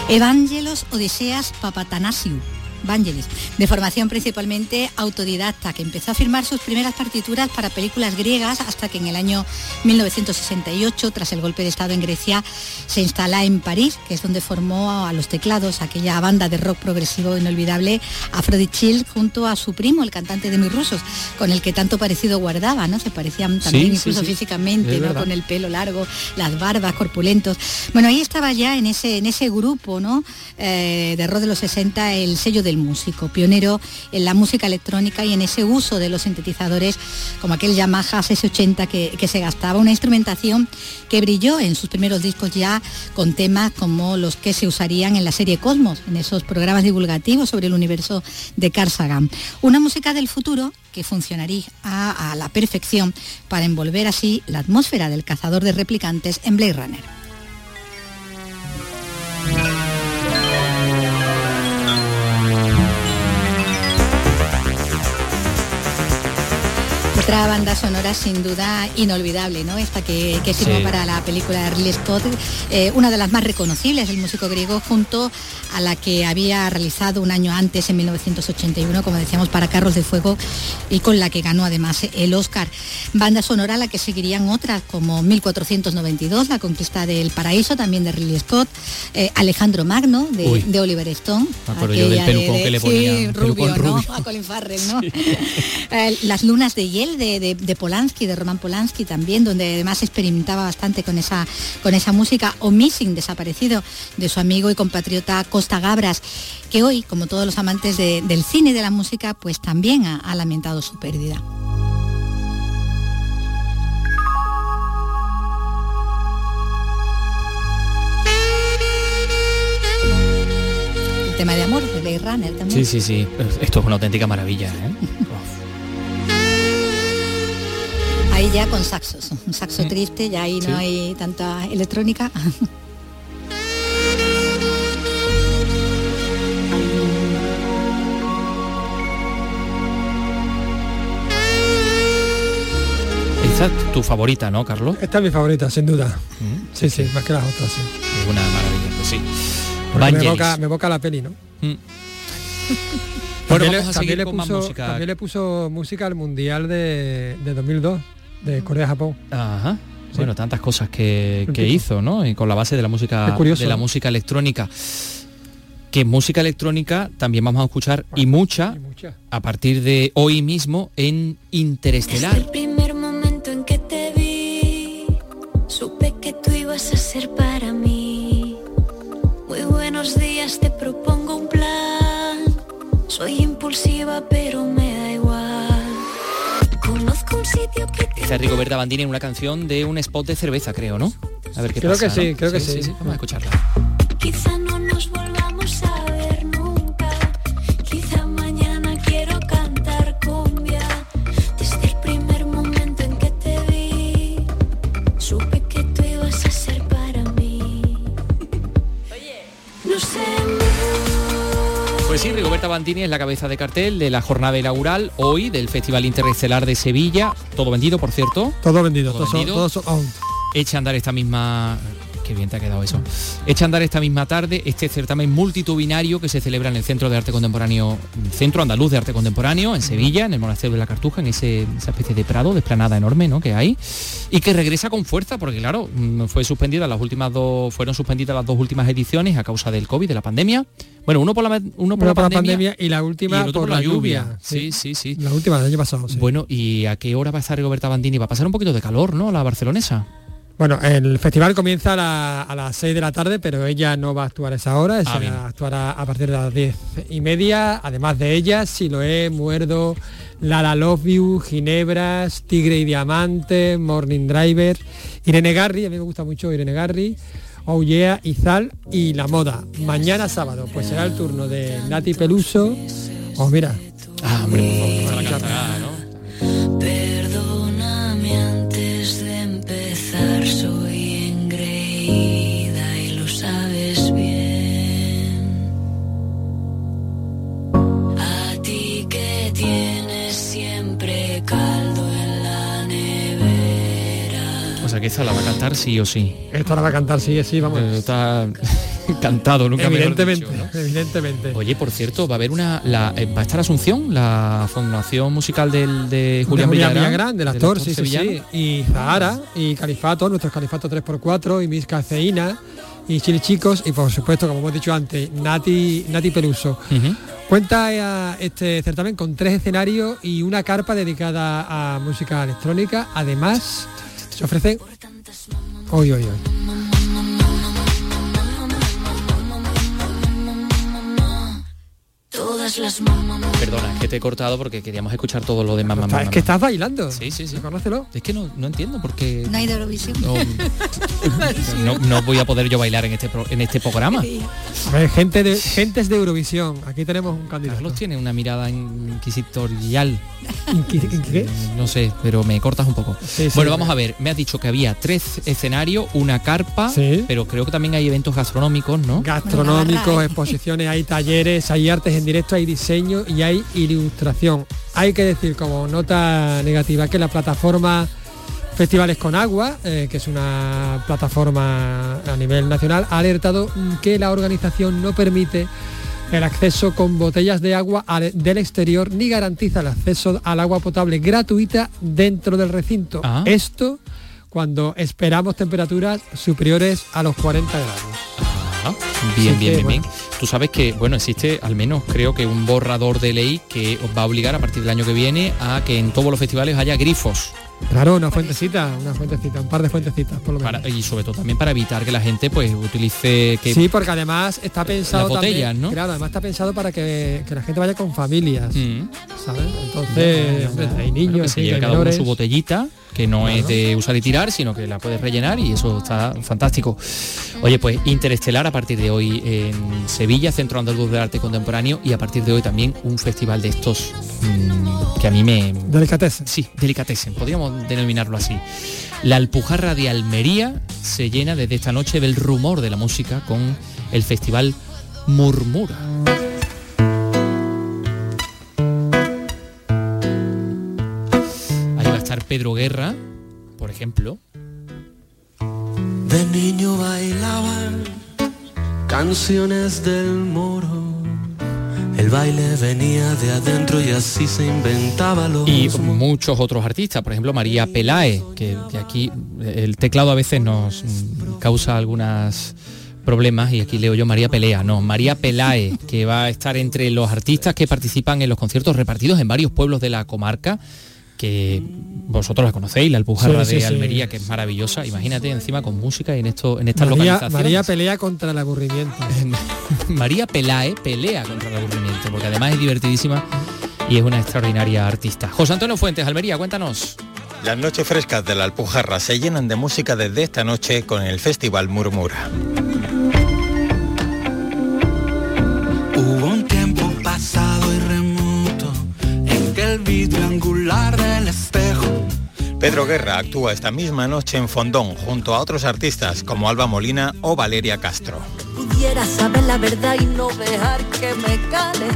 Speaker 6: Evangelos Odiseas Papatanasiu, Vangelis, de formación principalmente autodidacta, que empezó a firmar sus primeras partituras para películas griegas hasta que en el año 1968, tras el golpe de Estado en Grecia, se instala en París, que es donde formó a los teclados aquella banda de rock progresivo inolvidable Aphrodite Chill junto a su primo, el cantante de Mis Rusos, con el que tanto parecido guardaba, ¿no? Se parecían también sí, incluso sí, sí. físicamente, ¿no? Con el pelo largo, las barbas, corpulentos. Bueno, ahí estaba ya en ese, en ese grupo, ¿no? Eh, de rock de los 60, el sello del músico, pionero en la música electrónica y en ese uso de los sintetizadores como aquel Yamaha S80 que, que, se gastaba, una instrumentación que brilló en sus primeros discos ya con temas como los que se usarían en la serie Cosmos, en esos programas divulgativos sobre el universo de Carl Sagan. Una música del futuro que funcionaría a la perfección para envolver así la atmósfera del cazador de replicantes en Blade Runner. Otra banda sonora sin duda inolvidable, ¿no? Esta que, que sirve sí. para la película de Ridley Scott, eh, una de las más reconocibles del músico griego, junto a la que había realizado un año antes, en 1981, como decíamos, para Carros de Fuego, y con la que ganó además el Oscar. Banda sonora a la que seguirían otras, como 1492, La Conquista del Paraíso, también de Ridley Scott, eh, Alejandro Magno, de, de, Oliver Stone.
Speaker 2: Me yo del pelucón de, que le ponía.
Speaker 6: Sí, rubio, ¿no? A Colin Farrell, ¿no? Sí. eh, las lunas de hiel de, de, de, Polanski, de Roman Polanski también, donde además experimentaba bastante con esa, con esa música, o Missing, desaparecido, de su amigo y compatriota Costa Gabras, que hoy, como todos los amantes de, del cine y de la música, pues también ha, lamentado su pérdida. Tema de amor de Blade Runner también.
Speaker 2: Sí, sí, sí. Esto es una auténtica maravilla, ¿eh?
Speaker 6: Ahí ya con saxos, un saxo sí. triste, ya ahí sí. no hay tanta electrónica.
Speaker 2: Esta es tu favorita, ¿no, Carlos?
Speaker 7: Esta es mi favorita, sin duda. Mm, sí, sí, sí, más que las otras, sí.
Speaker 2: Es una maravilla, pues sí.
Speaker 7: Me evoca, me evoca la peli, ¿no? Mm. Bueno, también, vamos a también, le puso, música. también le puso música al Mundial de, de 2002 de Corea-Japón.
Speaker 2: Ajá. Sí. Bueno, tantas cosas que, que hizo, ¿no? Y con la base de la música de la música electrónica. Que música electrónica también vamos a escuchar bueno, y, mucha, y mucha a partir de hoy mismo en Interestelar.
Speaker 20: Desde el primer momento en que te vi, supe que tú ibas a ser para mí. Muy buenos días, te propongo un plan. Soy impulsiva, pero me.
Speaker 2: Dice Rigoberta Bandini en una canción de un spot de cerveza, creo, ¿no? A ver qué
Speaker 7: Creo
Speaker 2: pasa.
Speaker 7: que sí,
Speaker 2: ¿no?
Speaker 7: creo que sí.
Speaker 2: Vamos a escucharla.
Speaker 20: Quizá no
Speaker 2: Pues sí, Rigoberta Bandini es la cabeza de cartel de la jornada inaugural hoy del Festival Interestelar de Sevilla. Todo vendido, por cierto.
Speaker 7: Todo vendido,
Speaker 2: Todo
Speaker 7: todo,
Speaker 2: vendido.
Speaker 7: todo out.
Speaker 2: Echa a andar esta misma... Qué bien te ha quedado eso. Echa a andar esta misma tarde este certamen multitudinario que se celebra en el Centro de Arte Contemporáneo, Centro Andaluz de Arte Contemporáneo, en Sevilla, en el Monasterio de la Cartuja, en ese- esa especie de prado, de esplanada enorme ¿no? que hay, y que regresa con fuerza, porque claro, mm, fue suspendida las últimas dos, fueron suspendidas las dos últimas ediciones a causa del COVID, de la pandemia. Bueno, uno por la, uno por la
Speaker 7: por
Speaker 2: pandemia,
Speaker 7: pandemia y la última
Speaker 2: y
Speaker 7: por la lluvia.
Speaker 2: Sí, sí, sí.
Speaker 7: La última del año pasado, sí.
Speaker 2: Bueno, ¿y a qué hora va a estar Rigoberta Bandini? Va a pasar un poquito de calor, ¿no? La barcelonesa.
Speaker 7: Bueno, el festival comienza a, la- a las 6 de la tarde, pero ella no va a actuar a esa hora,
Speaker 2: Ah, bien.
Speaker 7: actuará a partir de las 10 y media. Además de ellas, Siloé, Muerdo, Lala Love You, Ginebras, Tigre y Diamante, Morning Driver, Irene Garri, a mí me gusta mucho Irene Garri, Ouyea, Izal y La Moda. Mañana sábado, pues será el turno de Nati Peluso. Oh, mira.
Speaker 2: Ah, hombre, por favor, O que esta la va a cantar sí o sí.
Speaker 7: Esta la va a cantar, sí, sí, vamos.
Speaker 2: Eh, Está cantado, nunca
Speaker 7: evidentemente,
Speaker 2: dicho, ¿no?
Speaker 7: evidentemente.
Speaker 2: Oye, por cierto, va a haber una... La, eh, ¿Va a estar Asunción? La fundación musical del, de Julián
Speaker 7: de Julián
Speaker 2: Villagrán.
Speaker 7: Villagrán, del
Speaker 2: del
Speaker 7: actor, sí, sí,
Speaker 2: sevillano.
Speaker 7: sí. Y Zahara, y Califato, nuestros Califato 3x4, y Miss Cafeína, y Chili Chicos, y por supuesto, como hemos dicho antes, Nati, Nati Peluso. Cuenta eh, este certamen con tres escenarios y una carpa dedicada a música electrónica. Además, se ofrecen... Hoy, hoy, hoy.
Speaker 20: Todas las mamás.
Speaker 2: Perdona, es que te he cortado porque queríamos escuchar todo lo de mamá.
Speaker 7: Está- es que estás bailando.
Speaker 2: Sí, sí, sí.
Speaker 7: Conócelo.
Speaker 2: Es que no, no entiendo porque
Speaker 6: No hay de Eurovisión.
Speaker 2: no, no, no voy a poder yo bailar en este pro- en este programa.
Speaker 7: Ver, gente de, gentes de Eurovisión. Aquí tenemos un candidato.
Speaker 2: Carlos tiene una mirada inquisitorial.
Speaker 7: Inqui- inqui- ¿qué?
Speaker 2: No sé, pero me cortas un poco.
Speaker 7: Sí, sí,
Speaker 2: bueno,
Speaker 7: sí.
Speaker 2: vamos a ver. Me has dicho que había tres escenarios, una carpa,
Speaker 7: Sí.
Speaker 2: pero creo que también hay eventos gastronómicos, ¿no?
Speaker 7: gastronómicos, exposiciones, hay talleres, hay artes en directo, hay diseño y hay ilustración. Hay que decir como nota negativa que la plataforma Festivales con Agua, eh, que es una plataforma a nivel nacional, ha alertado que la organización no permite el acceso con botellas de agua al- del exterior ni garantiza el acceso al agua potable gratuita dentro del recinto.
Speaker 2: Ah.
Speaker 7: Esto cuando esperamos temperaturas superiores a los 40 grados.
Speaker 2: Bien, bien, bien, bien. Tú sabes que, bueno, existe al menos creo que un borrador de ley que os va a obligar a partir del año que viene a que en todos los festivales haya grifos.
Speaker 7: Claro, una fuentecita, una fuentecita, un par de fuentecitas por lo menos.
Speaker 2: Para- y sobre todo también para evitar que la gente pues utilice que
Speaker 7: Sí, porque además está pensado
Speaker 2: Las botellas,
Speaker 7: también,
Speaker 2: ¿no?
Speaker 7: claro, además está pensado para que, que la gente vaya con familias,
Speaker 2: Mm.
Speaker 7: ¿sabes? Entonces, hay niños,
Speaker 2: que se lleve cada uno su botellita, que no es de usar y tirar, sino que la puedes rellenar y eso está fantástico. Oye, pues Interestelar a partir de hoy en Sevilla, Centro Andaluz de Arte Contemporáneo, y a partir de hoy también un festival de estos mm, que a mí me...
Speaker 7: Delicatessen.
Speaker 2: Sí, delicatessen, podríamos denominarlo así. La Alpujarra de Almería se llena desde esta noche del rumor de la música con el festival Murmura. Ahí va a estar Pedro Guerra, por ejemplo.
Speaker 9: De niño bailaban canciones del moro. El baile venía de adentro y así se inventaba lo
Speaker 2: Y muchos otros artistas, por ejemplo María Pelae, que, que aquí el teclado a veces nos causa algunos problemas y aquí leo yo María Pelea, no, María Pelae, que va a estar entre los artistas que participan en los conciertos repartidos en varios pueblos de la comarca que vosotros la conocéis, la Alpujarra
Speaker 7: Sí, sí,
Speaker 2: de
Speaker 7: sí.
Speaker 2: Almería, que es maravillosa. Imagínate encima con música y en esto, en estas
Speaker 7: María,
Speaker 2: localizaciones.
Speaker 7: María pelea contra el aburrimiento.
Speaker 2: María Pelae pelea contra el aburrimiento, porque además es divertidísima y es una extraordinaria artista. José Antonio Fuentes, Almería, cuéntanos.
Speaker 21: Las noches frescas de la Alpujarra se llenan de música desde esta noche con el Festival Murmura. Pedro Guerra actúa esta misma noche en Fondón junto a otros artistas como Alba Molina o Valeria Castro.
Speaker 20: Pudiera saber la verdad y no dejar que me cale.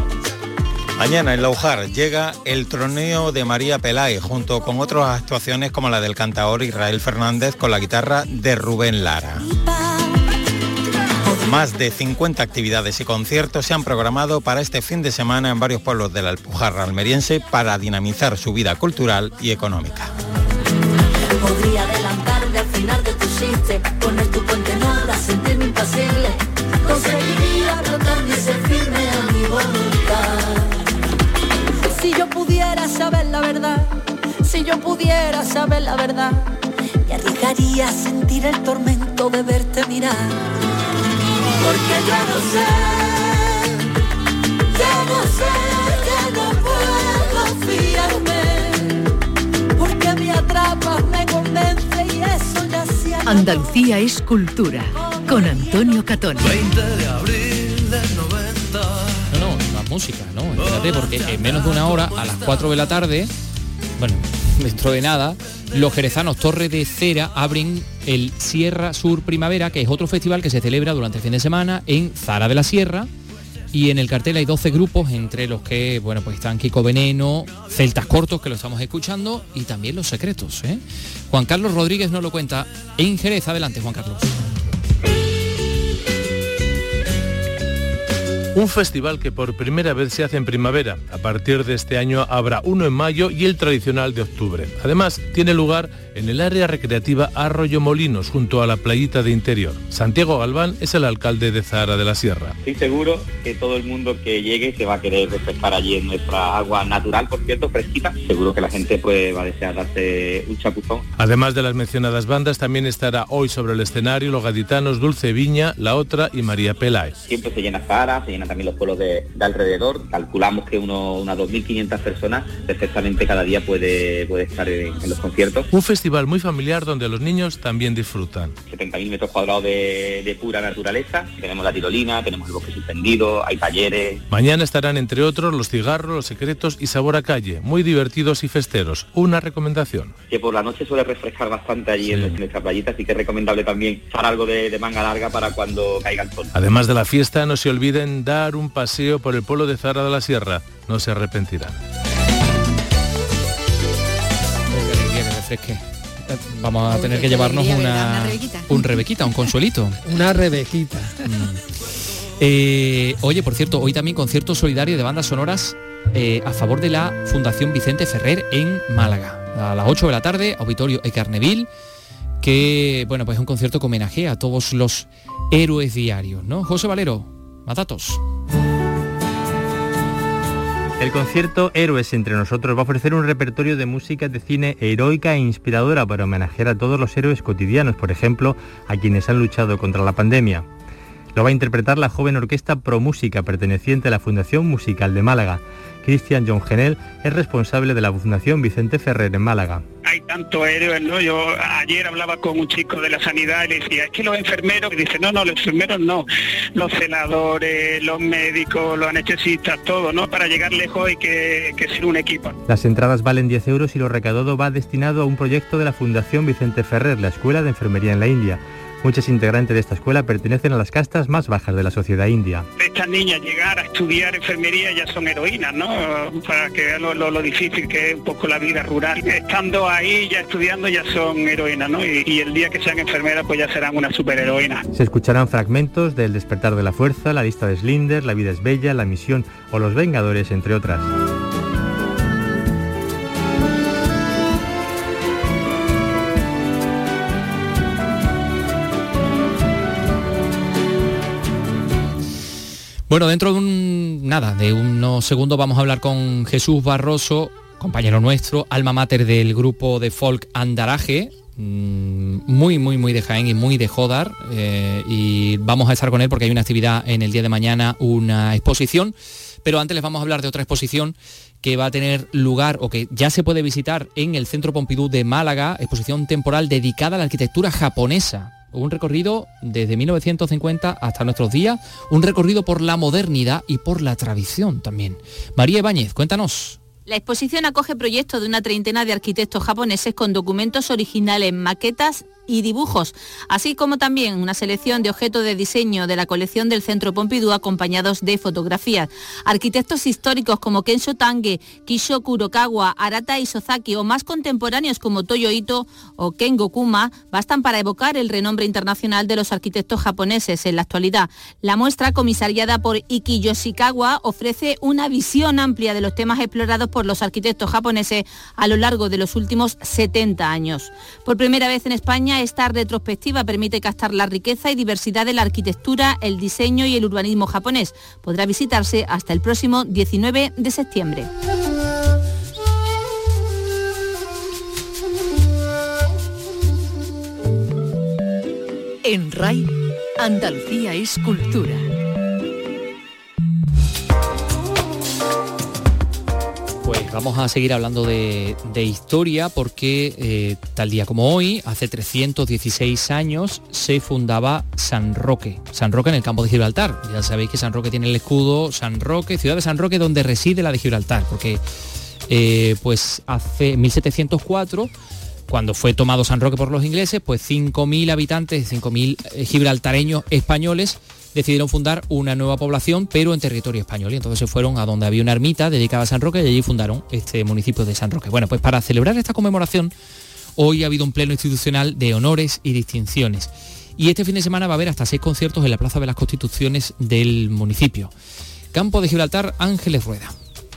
Speaker 21: Mañana en Laujar llega el troneo de María Pelay junto con otras actuaciones como la del cantaor Israel Fernández con la guitarra de Rubén Lara. Más de 50 actividades y conciertos se han programado para este fin de semana en varios pueblos de la Alpujarra almeriense para dinamizar su vida cultural y económica.
Speaker 20: Podría adelantarme al final de tu chiste, poner tu puente en obra, sentirme impasible. Conseguiría brotarme y ser firme a mi voluntad. Si yo pudiera saber la verdad, si yo pudiera saber la verdad, me arriesgaría a sentir el tormento de verte mirar. Porque ya no sé, ya no sé, ya no puedo fiarme.
Speaker 1: Andalucía es cultura con Antonio Catón.
Speaker 9: de abril del 90.
Speaker 2: No, no, la música, ¿no? Espérate, porque en menos de una hora, a las 4 de la tarde, bueno, dentro de nada, los jerezanos Torre de Cera abren el Sierra Sur Primavera, que es otro festival que se celebra durante el fin de semana en Zara de la Sierra. Y en el cartel hay 12 grupos, entre los que, bueno, pues están Kiko Veneno, Celtas Cortos, que lo estamos escuchando, y también Los Secretos. ¿eh? Juan Carlos Rodríguez nos lo cuenta en Jerez. Adelante, Juan Carlos.
Speaker 22: Un festival que por primera vez se hace en primavera. A partir de este año habrá uno en mayo y el tradicional de octubre. Además, tiene lugar en el área recreativa Arroyo Molinos, junto a la playita de interior. Santiago Galván es el alcalde de Zahara de la Sierra.
Speaker 23: Estoy seguro que todo el mundo que llegue se va a querer refrescar allí en nuestra agua natural, por cierto, fresquita. Seguro que la gente pues, va a desear darse un chapuzón.
Speaker 22: Además de las mencionadas bandas, también estará hoy sobre el escenario los gaditanos Dulce Viña, La Otra y María Peláez.
Speaker 23: Siempre se llena Zahara, se llenan también los pueblos de, de alrededor. Calculamos que uno, unas 2.500 personas perfectamente cada día puede, puede estar en, en los conciertos.
Speaker 22: Un festival muy familiar donde los niños también disfrutan.
Speaker 23: 70.000 metros cuadrados de, de pura naturaleza. Tenemos la tirolina, tenemos el bosque suspendido, hay talleres.
Speaker 22: Mañana estarán entre otros los cigarros, los secretos y sabor a calle, muy divertidos y festeros. Una recomendación.
Speaker 23: Que por la noche suele refrescar bastante allí en nuestra playita, así que es recomendable también usar algo de, de manga larga para cuando caiga el sol.
Speaker 22: Además de la fiesta, no se olviden dar un paseo por el pueblo de Zara de la Sierra. No se arrepentirán.
Speaker 2: Vamos a tener que llevarnos una, un rebequita, un consuelito.
Speaker 7: Una rebequita.
Speaker 2: Eh, oye, por cierto, hoy también concierto solidario de bandas sonoras eh, a favor de la Fundación Vicente Ferrer en Málaga. A las 8 de la tarde, Auditorio Ecarneville, que bueno, pues es un concierto que homenajea a todos los héroes diarios, ¿no? José Valero,
Speaker 13: El concierto Héroes entre nosotros va a ofrecer un repertorio de música de cine heroica e inspiradora para homenajear a todos los héroes cotidianos, por ejemplo, a quienes han luchado contra la pandemia. Lo va a interpretar la joven orquesta Pro Música, perteneciente a la Fundación Musical de Málaga. Cristian John Genel es responsable de la Fundación Vicente Ferrer en Málaga.
Speaker 24: Hay tantos héroes, ¿no? Yo ayer hablaba con un chico de la sanidad y le decía, es que los enfermeros, y dice, no, no, los enfermeros no, los celadores, los médicos, los anestesistas, todo, ¿no? Para llegar lejos hay que, que ser un equipo.
Speaker 13: Las entradas valen 10 euros y lo recaudado va destinado a un proyecto de la Fundación Vicente Ferrer, la Escuela de Enfermería en la India. Muchos integrantes de esta escuela pertenecen a las castas más bajas de la sociedad india.
Speaker 24: Estas niñas llegar a estudiar enfermería ya son heroínas, ¿no? Para que vean lo, lo- lo difícil que es un poco la vida rural. Estando ahí ya estudiando ya son heroínas, ¿no? Y, y el día que sean enfermeras pues ya serán una superheroína.
Speaker 13: Se escucharán fragmentos del Despertar de la Fuerza, la lista de Slinder, La vida es bella, La misión o Los Vengadores, entre otras.
Speaker 2: Bueno, dentro de un nada, de unos segundos vamos a hablar con Jesús Barroso, compañero nuestro, alma mater del grupo de folk Andaraje, mm, muy, muy, muy de Jaén y muy de Jodar. eh, y vamos a estar con él porque hay una actividad en el día de mañana, una exposición. Pero antes les vamos a hablar de otra exposición que va a tener lugar o que ya se puede visitar en el Centro Pompidou de Málaga, exposición temporal dedicada a la arquitectura japonesa. Un recorrido desde 1950 hasta nuestros días, un recorrido por la modernidad y por la tradición también. María Ibáñez, cuéntanos.
Speaker 25: La exposición acoge proyectos de una treintena de arquitectos japoneses con documentos originales, maquetas y dibujos, así como también una selección de objetos de diseño de la colección del Centro Pompidou acompañados de fotografías. Arquitectos históricos como Kensho Tange, Kisho Kurokawa, Arata Isozaki o más contemporáneos como Toyo Ito o Ken Gokuma bastan para evocar el renombre internacional de los arquitectos japoneses en la actualidad. La muestra, comisariada por Iki Yoshikawa, ofrece una visión amplia de los temas explorados por los arquitectos japoneses a lo largo de los últimos 70 años. Por primera vez en España, esta retrospectiva permite captar la riqueza y diversidad de la arquitectura, el diseño y el urbanismo japonés. Podrá visitarse hasta el próximo 19 de septiembre.
Speaker 1: En RAI, Andalucía es cultura.
Speaker 2: Pues vamos a seguir hablando de, historia porque eh, tal día como hoy, hace 316 años, se fundaba San Roque. San Roque en el campo de Gibraltar. Ya sabéis que San Roque tiene el escudo San Roque, ciudad de San Roque donde reside la de Gibraltar, porque eh, pues hace 1704 cuando fue tomado San Roque por los ingleses, pues 5.000 habitantes, 5.000 eh, gibraltareños españoles decidieron fundar una nueva población, pero en territorio español. Y entonces se fueron a donde había una ermita dedicada a San Roque y allí fundaron este municipio de San Roque. Bueno, pues para celebrar esta conmemoración, hoy ha habido un pleno institucional de honores y distinciones. Y este fin de semana va a haber hasta seis conciertos en la Plaza de las Constituciones del municipio. Campo de Gibraltar, Ángeles Rueda.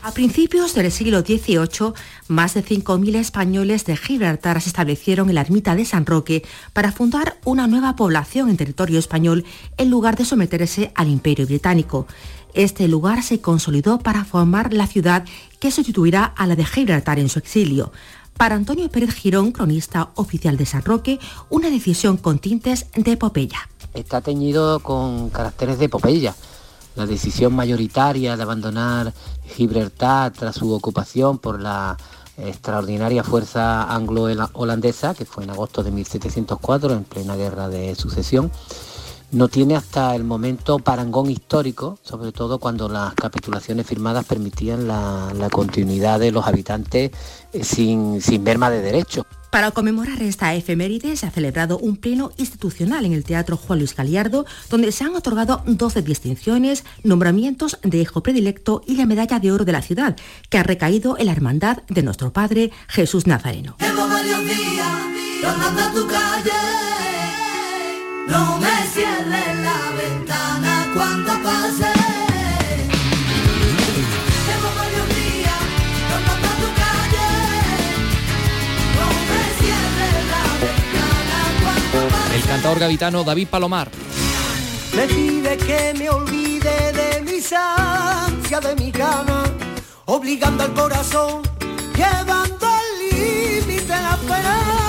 Speaker 26: A principios del siglo XVIII, más de 5.000 españoles de Gibraltar se establecieron en la ermita de San Roque para fundar una nueva población en territorio español en lugar de someterse al imperio británico. Este lugar se consolidó para formar la ciudad que sustituirá a la de Gibraltar en su exilio. Para Antonio Pérez Girón, cronista oficial de San Roque, una decisión con tintes de epopeya.
Speaker 27: Está teñido con caracteres de epopeya la decisión mayoritaria de abandonar Gibraltar tras su ocupación por la extraordinaria fuerza anglo-holandesa, que fue en agosto de 1704, en plena guerra de sucesión, no tiene hasta el momento parangón histórico, sobre todo cuando las capitulaciones firmadas permitían la, continuidad de los habitantes eh, sin, sin merma de derechos.
Speaker 26: Para conmemorar esta efeméride se ha celebrado un pleno institucional en el Teatro Juan Luis Galiardo, donde se han otorgado 12 distinciones, nombramientos de hijo predilecto y la medalla de oro de la ciudad, que ha recaído en la hermandad de nuestro Padre Jesús Nazareno.
Speaker 2: El cantador gavitano David Palomar.
Speaker 28: Me pide que me olvide de mis ansias, de mi cama, obligando al corazón, llevando al límite la esperanza.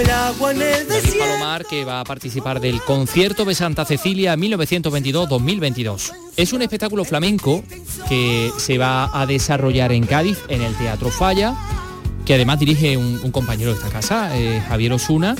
Speaker 28: el agua en el
Speaker 2: Palomar que va a participar del concierto de Santa Cecilia 1922-2022. Es un espectáculo flamenco que se va a desarrollar en Cádiz en el Teatro Falla, que además dirige un, compañero de esta casa, eh, Javier Osuna.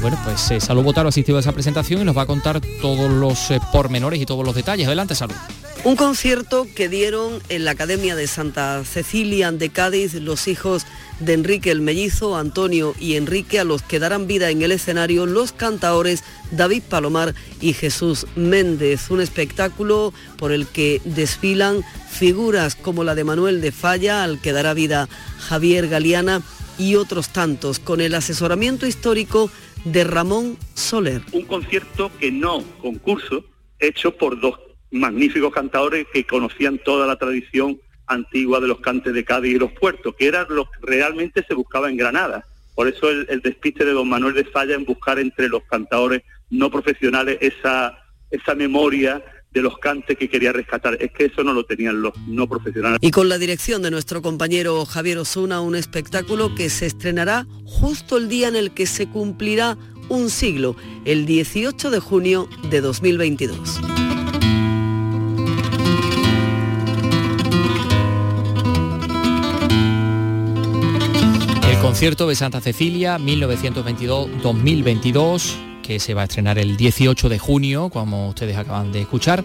Speaker 2: Bueno, pues eh, Salud Botaro asistido a esa presentación y nos va a contar todos los eh, pormenores y todos los detalles. Adelante, Salud.
Speaker 29: Un concierto que dieron en la Academia de Santa Cecilia de Cádiz los hijos de Enrique el Mellizo, Antonio y Enrique, a los que darán vida en el escenario los cantaores David Palomar y Jesús Méndez. Un espectáculo por el que desfilan figuras como la de Manuel de Falla, al que dará vida Javier Galeana y otros tantos, con el asesoramiento histórico de Ramón Soler.
Speaker 30: Un concierto que no concurso, hecho por dos magníficos cantadores que conocían toda la tradición antigua de los cantes de Cádiz y los puertos, que era lo que realmente se buscaba en Granada. Por eso el, despiste de don Manuel de Falla en buscar entre los cantadores no profesionales esa, esa memoria de los cantes que quería rescatar. Es que eso no lo tenían los no profesionales.
Speaker 29: Y con la dirección de nuestro compañero Javier Osuna, un espectáculo que se estrenará justo el día en el que se cumplirá un siglo, el 18 de junio de 2022.
Speaker 2: Concierto de Santa Cecilia 1922-2022 que se va a estrenar el 18 de junio, como ustedes acaban de escuchar.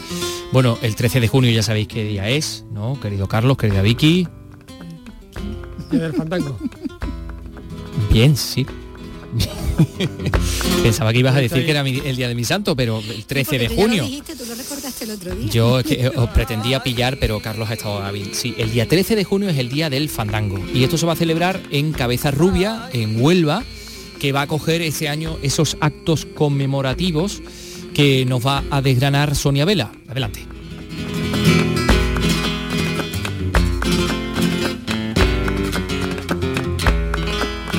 Speaker 2: Bueno, el 13 de junio ya sabéis qué día es, ¿no? Querido Carlos, querida Vicky.
Speaker 7: del fandango.
Speaker 2: Bien, sí. Pensaba que ibas a decir que era mi- el día de mi santo, pero el 13 de
Speaker 6: lo
Speaker 2: junio.
Speaker 6: dijiste, tú lo recordaste el otro día.
Speaker 2: Yo es que os pretendía pillar, pero Carlos ha estado hábil. Sí, el día 13 de junio es el día del fandango. Y esto se va a celebrar en Cabeza Rubia, en Huelva, que va a coger ese año esos actos conmemorativos que nos va a desgranar Sonia Vela. Adelante.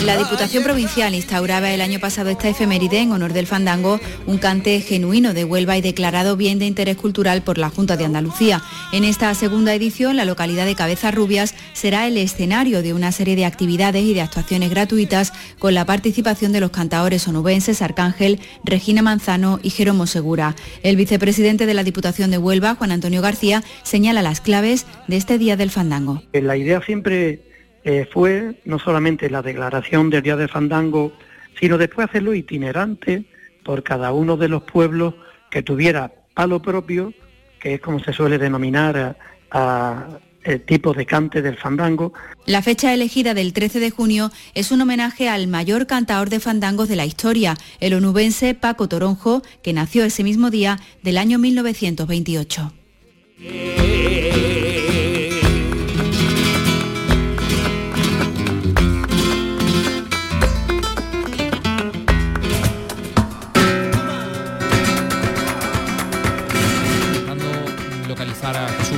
Speaker 31: La Diputación Provincial instauraba el año pasado esta efeméride en honor del fandango, un cante genuino de Huelva y declarado bien de interés cultural por la Junta de Andalucía. En esta segunda edición, la localidad de Cabezas Rubias será el escenario de una serie de actividades y de actuaciones gratuitas con la participación de los cantaores onubenses Arcángel, Regina Manzano y Jeromo Segura. El vicepresidente de la Diputación de Huelva, Juan Antonio García, señala las claves de este Día del Fandango.
Speaker 32: Eh, La idea siempre eh, fue no solamente la declaración del Día del Fandango, sino después hacerlo itinerante por cada uno de los pueblos que tuviera palo propio, que es como se suele denominar a, a el tipo de cante del fandango,
Speaker 31: La fecha elegida del 13 de junio es un homenaje al mayor cantaor de fandangos de la historia, el onubense Paco Toronjo, que nació ese mismo día del año 1928.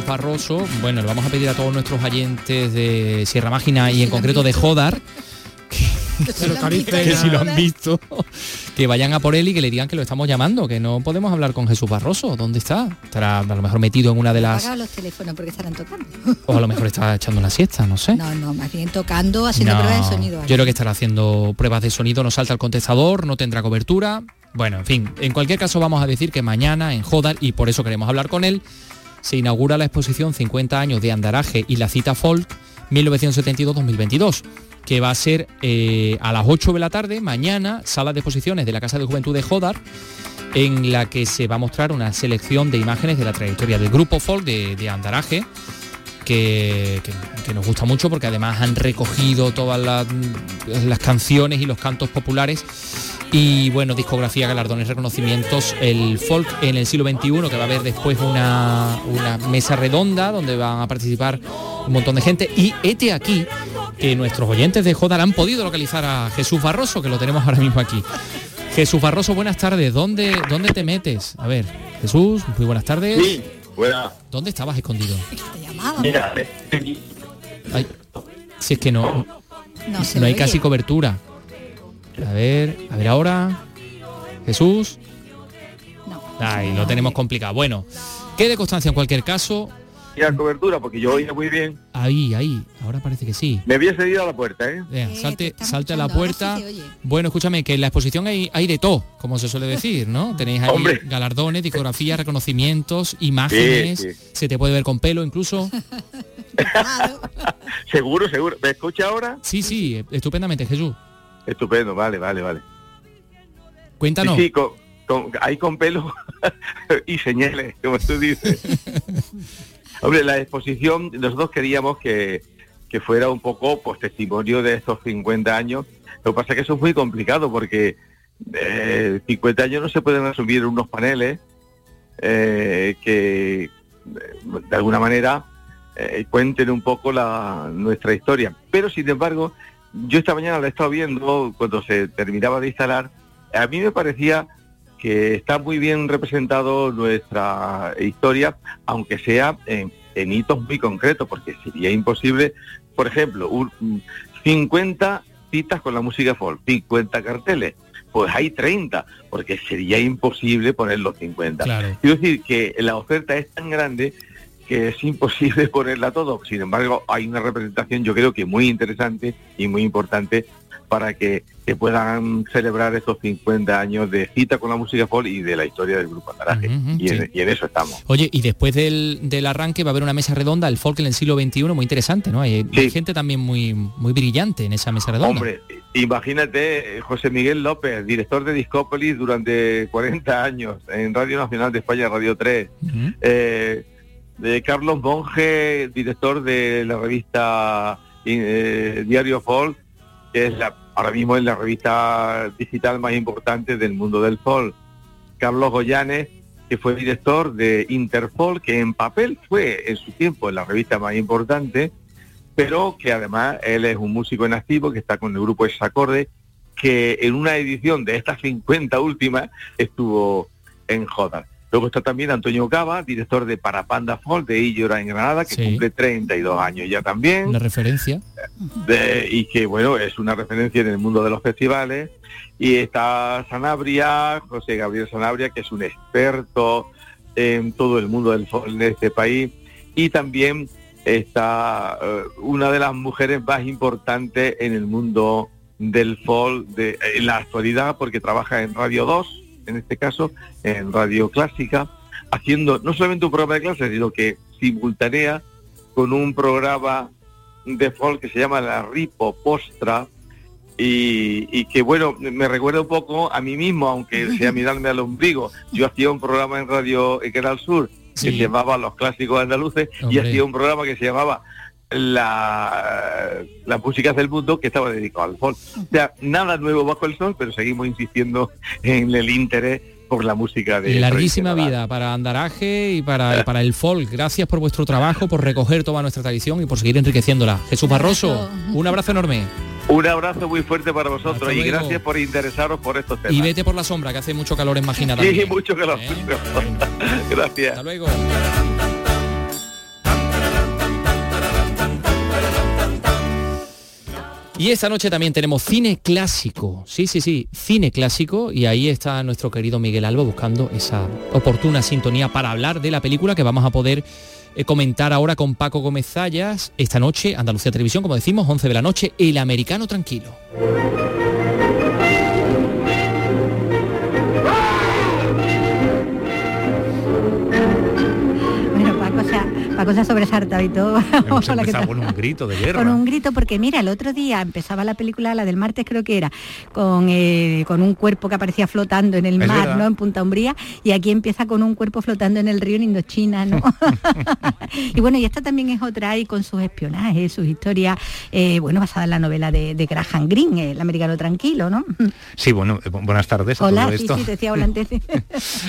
Speaker 2: Barroso. Bueno, le vamos a pedir a todos nuestros oyentes de Sierra Mágina y en concreto de Jodar
Speaker 7: Que
Speaker 2: si lo han visto, que vayan a por él y que le digan que lo estamos llamando, que no podemos hablar con Jesús Barroso. ¿Dónde está? Estará a lo mejor metido en una de las...
Speaker 6: Los teléfonos porque estarán tocando.
Speaker 2: O a lo mejor está echando una siesta, no sé.
Speaker 6: No, no, más bien tocando, haciendo
Speaker 2: No,
Speaker 6: pruebas de sonido.
Speaker 2: Yo creo que estará haciendo pruebas de sonido, no salta el contestador, no tendrá cobertura. Bueno, en fin, en cualquier caso vamos a decir que mañana en Jodar, y por eso queremos hablar con él, se inaugura la exposición 50 años de Andaraje y la cita folk 1972-2022, que va a ser eh, a las 8 de la tarde, mañana, sala de exposiciones de la Casa de Juventud de Jodar, en la que se va a mostrar una selección de imágenes de la trayectoria del grupo folk de, Andaraje, que, nos gusta mucho porque además han recogido todas las canciones y los cantos populares y bueno, discografía, galardones, reconocimientos, el folk en el siglo XXI, que va a haber después una, una mesa redonda donde van a participar un montón de gente y este aquí que nuestros oyentes de Jodar han podido localizar a Jesús Barroso, que lo tenemos ahora mismo aquí. Jesús Barroso, buenas tardes. ¿Dónde, dónde te metes? A ver, Jesús, muy buenas tardes.
Speaker 33: Sí, buena.
Speaker 2: ¿Dónde estabas escondido?
Speaker 33: Mira,
Speaker 2: Ay, si es que no,
Speaker 6: No,
Speaker 2: hay
Speaker 6: oye.
Speaker 2: casi cobertura. A ver, a ver ahora. Jesús. Ay, lo tenemos complicado. Bueno, quede constancia en cualquier caso.
Speaker 33: la cobertura, porque yo oía muy bien.
Speaker 2: Ahí, ahí. Ahora parece que sí.
Speaker 33: Me había cedido a la puerta, ¿eh?
Speaker 2: Vea, salte, salte a la puerta. Bueno, escúchame, que en la exposición hay, hay de todo, como se suele decir, ¿no? Tenéis ahí
Speaker 33: Hombre.
Speaker 2: galardones, discografías, reconocimientos, imágenes.
Speaker 33: Sí,
Speaker 2: Se te puede ver con pelo incluso.
Speaker 33: Seguro, seguro. ¿Me escucha ahora?
Speaker 2: Sí, sí, estupendamente, Jesús.
Speaker 33: Estupendo, vale, vale, vale.
Speaker 2: Cuéntanos.
Speaker 33: Sí, sí, con, con- ahí con pelo y señales, como tú dices. Hombre, la exposición, nosotros queríamos que, que fuera un poco pues testimonio de estos 50 años. Lo que pasa es que eso es muy complicado porque eh, 50 años no se pueden resumir en unos paneles eh, que de alguna manera eh, cuenten un poco la, nuestra historia. Pero sin embargo, yo esta mañana la he estado viendo cuando se terminaba de instalar. A mí me parecía que está muy bien representado nuestra historia, aunque sea en, en hitos muy concretos, porque sería imposible, por ejemplo, un, 50 citas con la música folk, 50 carteles. pues hay 30, porque sería imposible poner los 50.
Speaker 2: Claro.
Speaker 33: Quiero decir que la oferta es tan grande que es imposible ponerla todo. Sin embargo, hay una representación yo creo que muy interesante y muy importante para que, que puedan celebrar estos 50 años de cita con la música folk y de la historia del grupo Andaraje. y, en,
Speaker 2: sí.
Speaker 33: y en eso estamos.
Speaker 2: Oye, y después del, del arranque va a haber una mesa redonda, el folk en el siglo XXI, muy interesante, ¿no? Hay, hay gente también muy, muy brillante en esa mesa redonda.
Speaker 33: Hombre, imagínate eh, José Miguel López, director de Discópolis durante 40 años en Radio Nacional de España, Radio 3. Eh, de Carlos Monge, director de la revista eh, Diario Folk, que es la, ahora mismo es la revista digital más importante del mundo del folk. Carlos Goyanes, que fue director de Interpol, que en papel fue en su tiempo la revista más importante, pero que además él es un músico en activo que está con el grupo Esacorde, que en una edición de estas 50 últimas estuvo en Jodas. Luego está también Antonio Cava, director de Parapanda Folk de Illora en Granada, que
Speaker 2: Sí.
Speaker 33: cumple 32 años ya también.
Speaker 2: Una referencia.
Speaker 33: de- y que bueno, es una referencia en el mundo de los festivales. Y está Sanabria, José Gabriel Sanabria, que es un experto en todo el mundo del folk en este país. Y también está eh, una de las mujeres más importantes en el mundo del folk de, en la actualidad, porque trabaja en Radio 2, en este caso, en Radio Clásica, haciendo no solamente un programa de clases, sino que simultánea con un programa de folk que se llama La Ripo Postra. Y, y que bueno, me recuerda un poco a mí mismo, aunque sea mirarme al ombligo. Yo hacía un programa en Radio en Canal Sur que se llamaba Los Clásicos Andaluces y hacía un programa que se llamaba la, las músicas del mundo que estaba dedicado al folk. O sea, nada nuevo bajo el sol, pero seguimos insistiendo en el interés por la música de
Speaker 2: Larguísima vida para Andaraje y para, y para el folk. Gracias por vuestro trabajo, por recoger toda nuestra tradición y por seguir enriqueciéndola. Jesús Barroso, un abrazo enorme.
Speaker 33: Un abrazo muy fuerte para vosotros y gracias por interesaros por estos temas.
Speaker 2: Y vete por la sombra, que hace mucho calor en Magina
Speaker 33: Sí,
Speaker 2: también.
Speaker 33: mucho calor. Gracias.
Speaker 2: Hasta luego. Y esta noche también tenemos cine clásico. Sí, sí, sí, cine clásico. Y ahí está nuestro querido Miguel Alba buscando esa oportuna sintonía para hablar de la película que vamos a poder eh, comentar ahora con Paco Gómez Zayas. Esta noche, Andalucía Televisión, como decimos, 11 de la noche, El Americano Tranquilo.
Speaker 6: Ha sobresaltado y todo.
Speaker 34: Hemos
Speaker 6: Hola, ¿qué
Speaker 34: empezado
Speaker 6: tal?
Speaker 34: con un grito de guerra.
Speaker 6: Con un grito, porque mira, el otro día empezaba la película, la del martes creo que era, con, eh, con un cuerpo que aparecía flotando en el
Speaker 34: Es
Speaker 6: mar,
Speaker 34: verdad.
Speaker 6: ¿no? En Punta Umbría, y aquí empieza con un cuerpo flotando en el río en Indochina, ¿no? y bueno, y esta también es otra y con sus espionajes, sus historias, eh, bueno, basada en la novela de, de Graham Greene, El americano tranquilo, ¿no?
Speaker 34: Sí, bueno, eh, bu- buenas tardes a
Speaker 6: Hola,
Speaker 34: todo
Speaker 6: sí,
Speaker 34: esto.
Speaker 6: sí, te decía hola antes.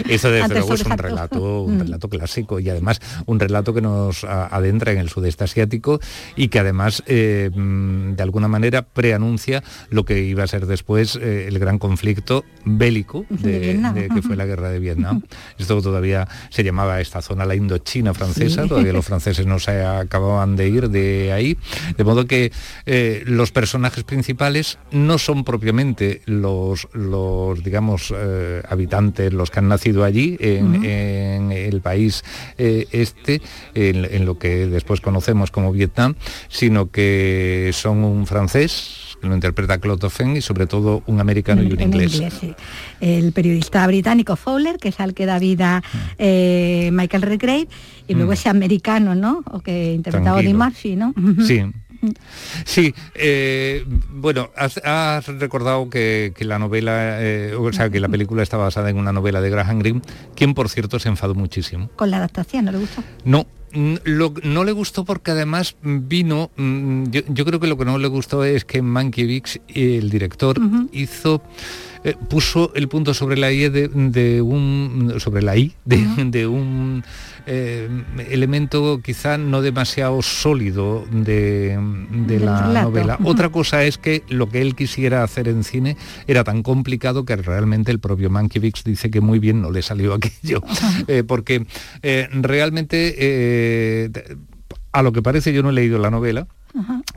Speaker 34: Eso desde
Speaker 6: Antes
Speaker 34: luego es un relato, un relato clásico y además un relato que nos adentra en el sudeste asiático y que además eh, mm, de alguna manera preanuncia lo que iba a ser después eh, el gran conflicto bélico
Speaker 6: De
Speaker 34: de,
Speaker 6: Vietnam.
Speaker 34: de- que fue la guerra de Vietnam. Esto todavía se llamaba esta zona la Indochina francesa,
Speaker 6: Sí.
Speaker 34: todavía los franceses no se acababan de ir de ahí, de modo que eh, los personajes principales no son propiamente los, los digamos, habitantes, los que han nacido allí en, en el país este, en, en lo que después conocemos como Vietnam, sino que son un francés, lo interpreta Claude Dauphin, y sobre todo un americano y un inglés.
Speaker 6: sí. El periodista británico Fowler, que es al que da vida eh, Michael Redgrave, y luego
Speaker 34: Mm.
Speaker 6: ese americano, ¿no? O que interpretaba Eddie. Murphy, ¿no?
Speaker 34: Sí. Sí, eh, bueno, has, has recordado que, que la novela, eh, o sea, que la película está basada en una novela de Graham Greene, quien por cierto se enfadó muchísimo.
Speaker 6: Con la adaptación, ¿no le gustó?
Speaker 34: No, mm, lo- no le gustó porque además vino, mm, yo, yo creo que lo que no le gustó es que Mankiewicz, el director, hizo eh, puso el punto sobre la i de, de un sobre la i de, de un eh, elemento quizá no demasiado sólido de, la
Speaker 6: relato.
Speaker 34: novela. Otra cosa es que lo que él quisiera hacer en cine era tan complicado que realmente el propio Mankiewicz dice que muy bien no le salió aquello, Eh, porque realmente a lo que parece yo no he leído la novela,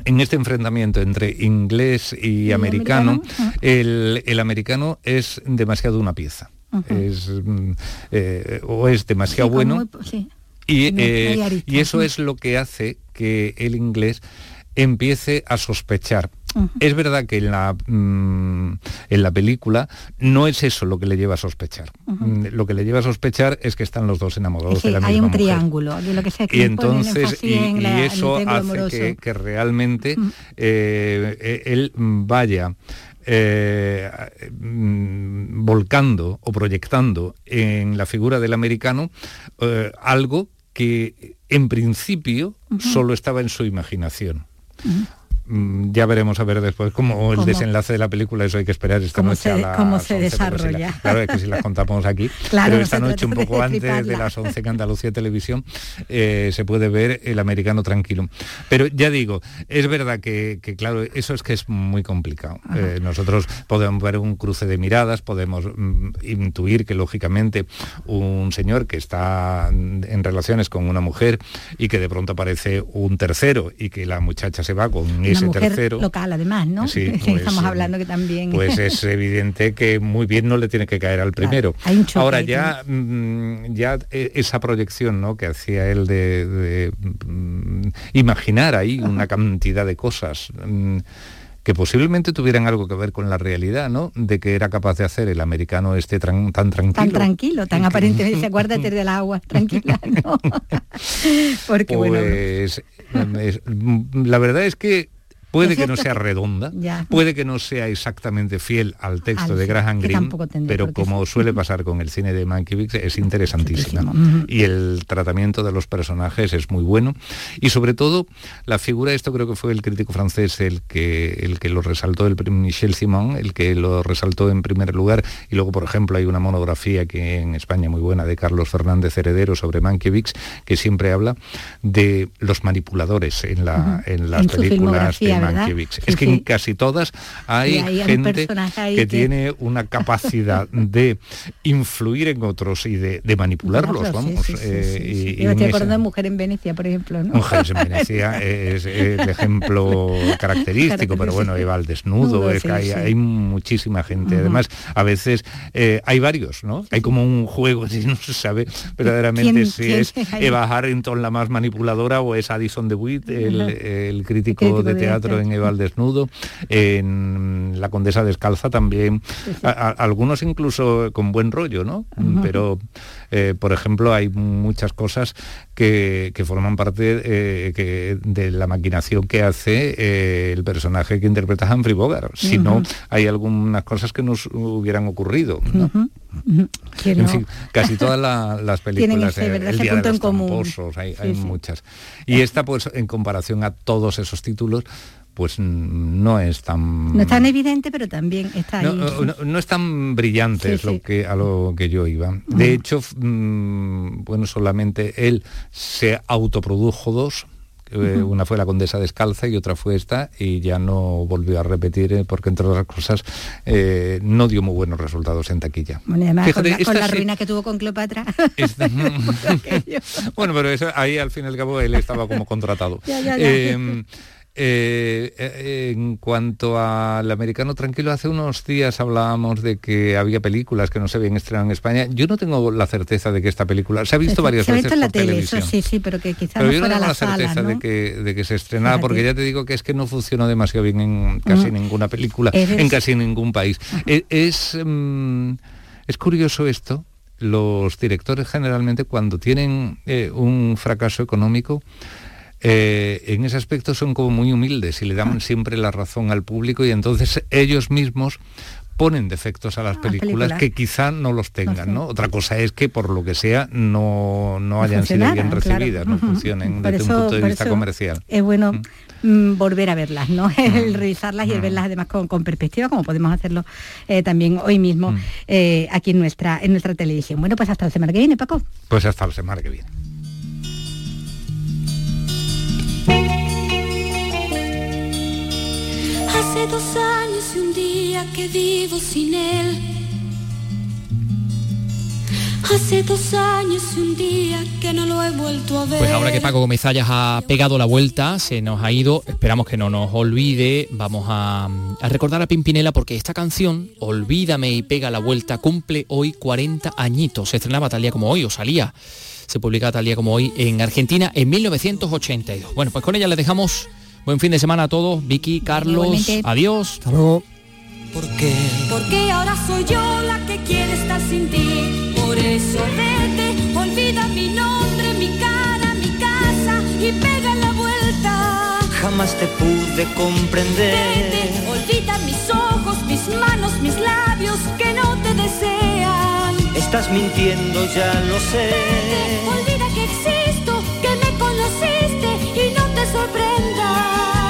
Speaker 34: en este enfrentamiento entre inglés y, americano, El, americano es demasiado una pieza. es, mm, eh, o es demasiado bueno y, eh, y eso es lo que hace que el inglés empiece a sospechar es verdad que en la, mm, en la película no es eso lo que le lleva a sospechar. Mm, lo que le lleva a sospechar es que están los dos enamorados de la
Speaker 35: hay
Speaker 34: un
Speaker 35: triángulo, de lo que
Speaker 34: y entonces y, eso hace que, realmente eh, eh, él vaya eh, mm, volcando o proyectando en la figura del americano algo que en principio solo estaba en su imaginación. Mm, ya veremos a ver después cómo el desenlace de la película, eso hay que esperar esta noche
Speaker 35: a
Speaker 34: la
Speaker 35: cómo se desarrolla.
Speaker 34: claro, es que si las contamos aquí, pero esta noche un poco antes de las 11 que Andalucía Televisión eh, se puede ver El Americano Tranquilo. Pero ya digo, es verdad que, claro, eso es que es muy complicado. Eh, nosotros podemos ver un cruce de miradas, podemos mm, intuir que lógicamente un señor que está en relaciones con una mujer y que de pronto aparece un tercero y que la muchacha se va con
Speaker 35: una mujer local además, ¿no?
Speaker 34: Sí,
Speaker 35: Estamos
Speaker 34: pues,
Speaker 35: hablando que también...
Speaker 34: Pues es evidente que muy bien no le tiene que caer al primero. Ahora ya, mm, ya e, esa proyección ¿no? que hacía él de, mm, imaginar ahí una cantidad de cosas mm, que posiblemente tuvieran algo que ver con la realidad, ¿no? De que era capaz de hacer el americano este tan tranquilo.
Speaker 35: Tan tranquilo, tan aparentemente, acuérdate del agua, tranquila, ¿no?
Speaker 34: Porque pues, la verdad es que Puede que no sea redonda, puede que no sea exactamente fiel al texto de Graham Greene, pero como suele pasar con el cine de Mankiewicz, es interesantísima. Y el tratamiento de los personajes es muy bueno. Y sobre todo, la figura, esto creo que fue el crítico francés el que, el que lo resaltó, el Michel Simon, el que lo resaltó en primer lugar. Y luego, por ejemplo, hay una monografía que en España muy buena de Carlos Fernández Heredero sobre Mankiewicz, que siempre habla de los manipuladores en, la, en las películas de es que en casi todas hay, gente que, tiene una capacidad de influir en otros y de, manipularlos, vamos.
Speaker 35: Eh, y, estoy acordando de Mujer en Venecia, por ejemplo. ¿no?
Speaker 34: Mujeres en Venecia es el ejemplo característico, pero bueno, Eva al desnudo, es que hay, muchísima gente. Además, a veces eh, hay varios, ¿no? Hay como un juego, si no se sabe verdaderamente si es Eva Harrington la más manipuladora o es Addison DeWitt, el, el crítico, de teatro en Eva al desnudo, en La Condesa Descalza también, algunos incluso con buen rollo, ¿no? Pero, eh, por ejemplo, hay muchas cosas que, forman parte eh, de la maquinación que hace eh, el personaje que interpreta Humphrey Bogart. Si no, hay algunas cosas que nos hubieran ocurrido. En fin, casi todas las películas, el Día de los hay, hay muchas. Y esta, pues, en comparación a todos esos títulos, pues no es tan...
Speaker 35: No es tan evidente, pero también está ahí.
Speaker 34: No, es tan brillante, es Lo que, a lo que yo iba. De hecho, mm, bueno, solamente él se autoprodujo dos, eh, una fue la Condesa Descalza y otra fue esta y ya no volvió a repetir eh, porque entre otras cosas eh, no dio muy buenos resultados en taquilla.
Speaker 35: Bueno, además con, la, ruina que tuvo con Cleopatra.
Speaker 34: bueno, pero eso, ahí al fin y al cabo él estaba como contratado. Em, eh, eh, en cuanto al americano tranquilo, hace unos días hablábamos de que había películas que no se habían estrenado en España. Yo no tengo la certeza de que esta película se ha visto varias veces. Se ha visto en la tele, eso
Speaker 35: sí, sí, pero que quizás
Speaker 34: no
Speaker 35: yo no
Speaker 34: tengo
Speaker 35: la,
Speaker 34: certeza de, que, de que se estrenara, porque ya te digo que es que no funcionó demasiado bien en casi mm. ninguna película, en casi ningún país. E, es, mm, es curioso esto. Los directores generalmente cuando tienen eh, un fracaso económico eh, en ese aspecto son como muy humildes y le dan ah. siempre la razón al público y entonces ellos mismos ponen defectos a las ah, películas, que quizá no los tengan, no, Otra cosa es que por lo que sea no, no hayan sido bien recibidas, no funcionen desde un punto de vista comercial.
Speaker 35: Es bueno mm. Mm, volver a verlas, ¿no? el revisarlas y el verlas además con, perspectiva, como podemos hacerlo eh, también hoy mismo eh, aquí en nuestra, en nuestra televisión. Bueno, pues hasta la semana que viene, Paco.
Speaker 34: Pues hasta la semana que viene.
Speaker 20: Hace dos años y un día que vivo sin él.
Speaker 36: Hace dos años y un día que no lo he vuelto a ver.
Speaker 2: Pues ahora que Paco Gómez ha pegado la vuelta, se nos ha ido, esperamos que no nos olvide, vamos a, a, recordar a Pimpinela porque esta canción, Olvídame y pega la vuelta, cumple hoy 40 añitos. Se estrenaba tal día como hoy, o salía, se publicaba tal día como hoy en Argentina en 1982. Bueno, pues con ella les dejamos Buen fin de semana a todos. Vicky, Carlos,
Speaker 6: Igualmente.
Speaker 2: adiós.
Speaker 7: Hasta luego.
Speaker 28: ¿Por qué?
Speaker 36: Porque ahora soy yo la que quiere estar sin ti. Por eso vete, olvida mi nombre, mi cara, mi casa y pega la vuelta.
Speaker 28: Jamás te pude comprender.
Speaker 36: Vete, olvida mis ojos, mis manos, mis labios que no te desean.
Speaker 28: Estás mintiendo, ya lo sé.
Speaker 36: Vete, olvida que existo, que me conociste y no te sorprenda.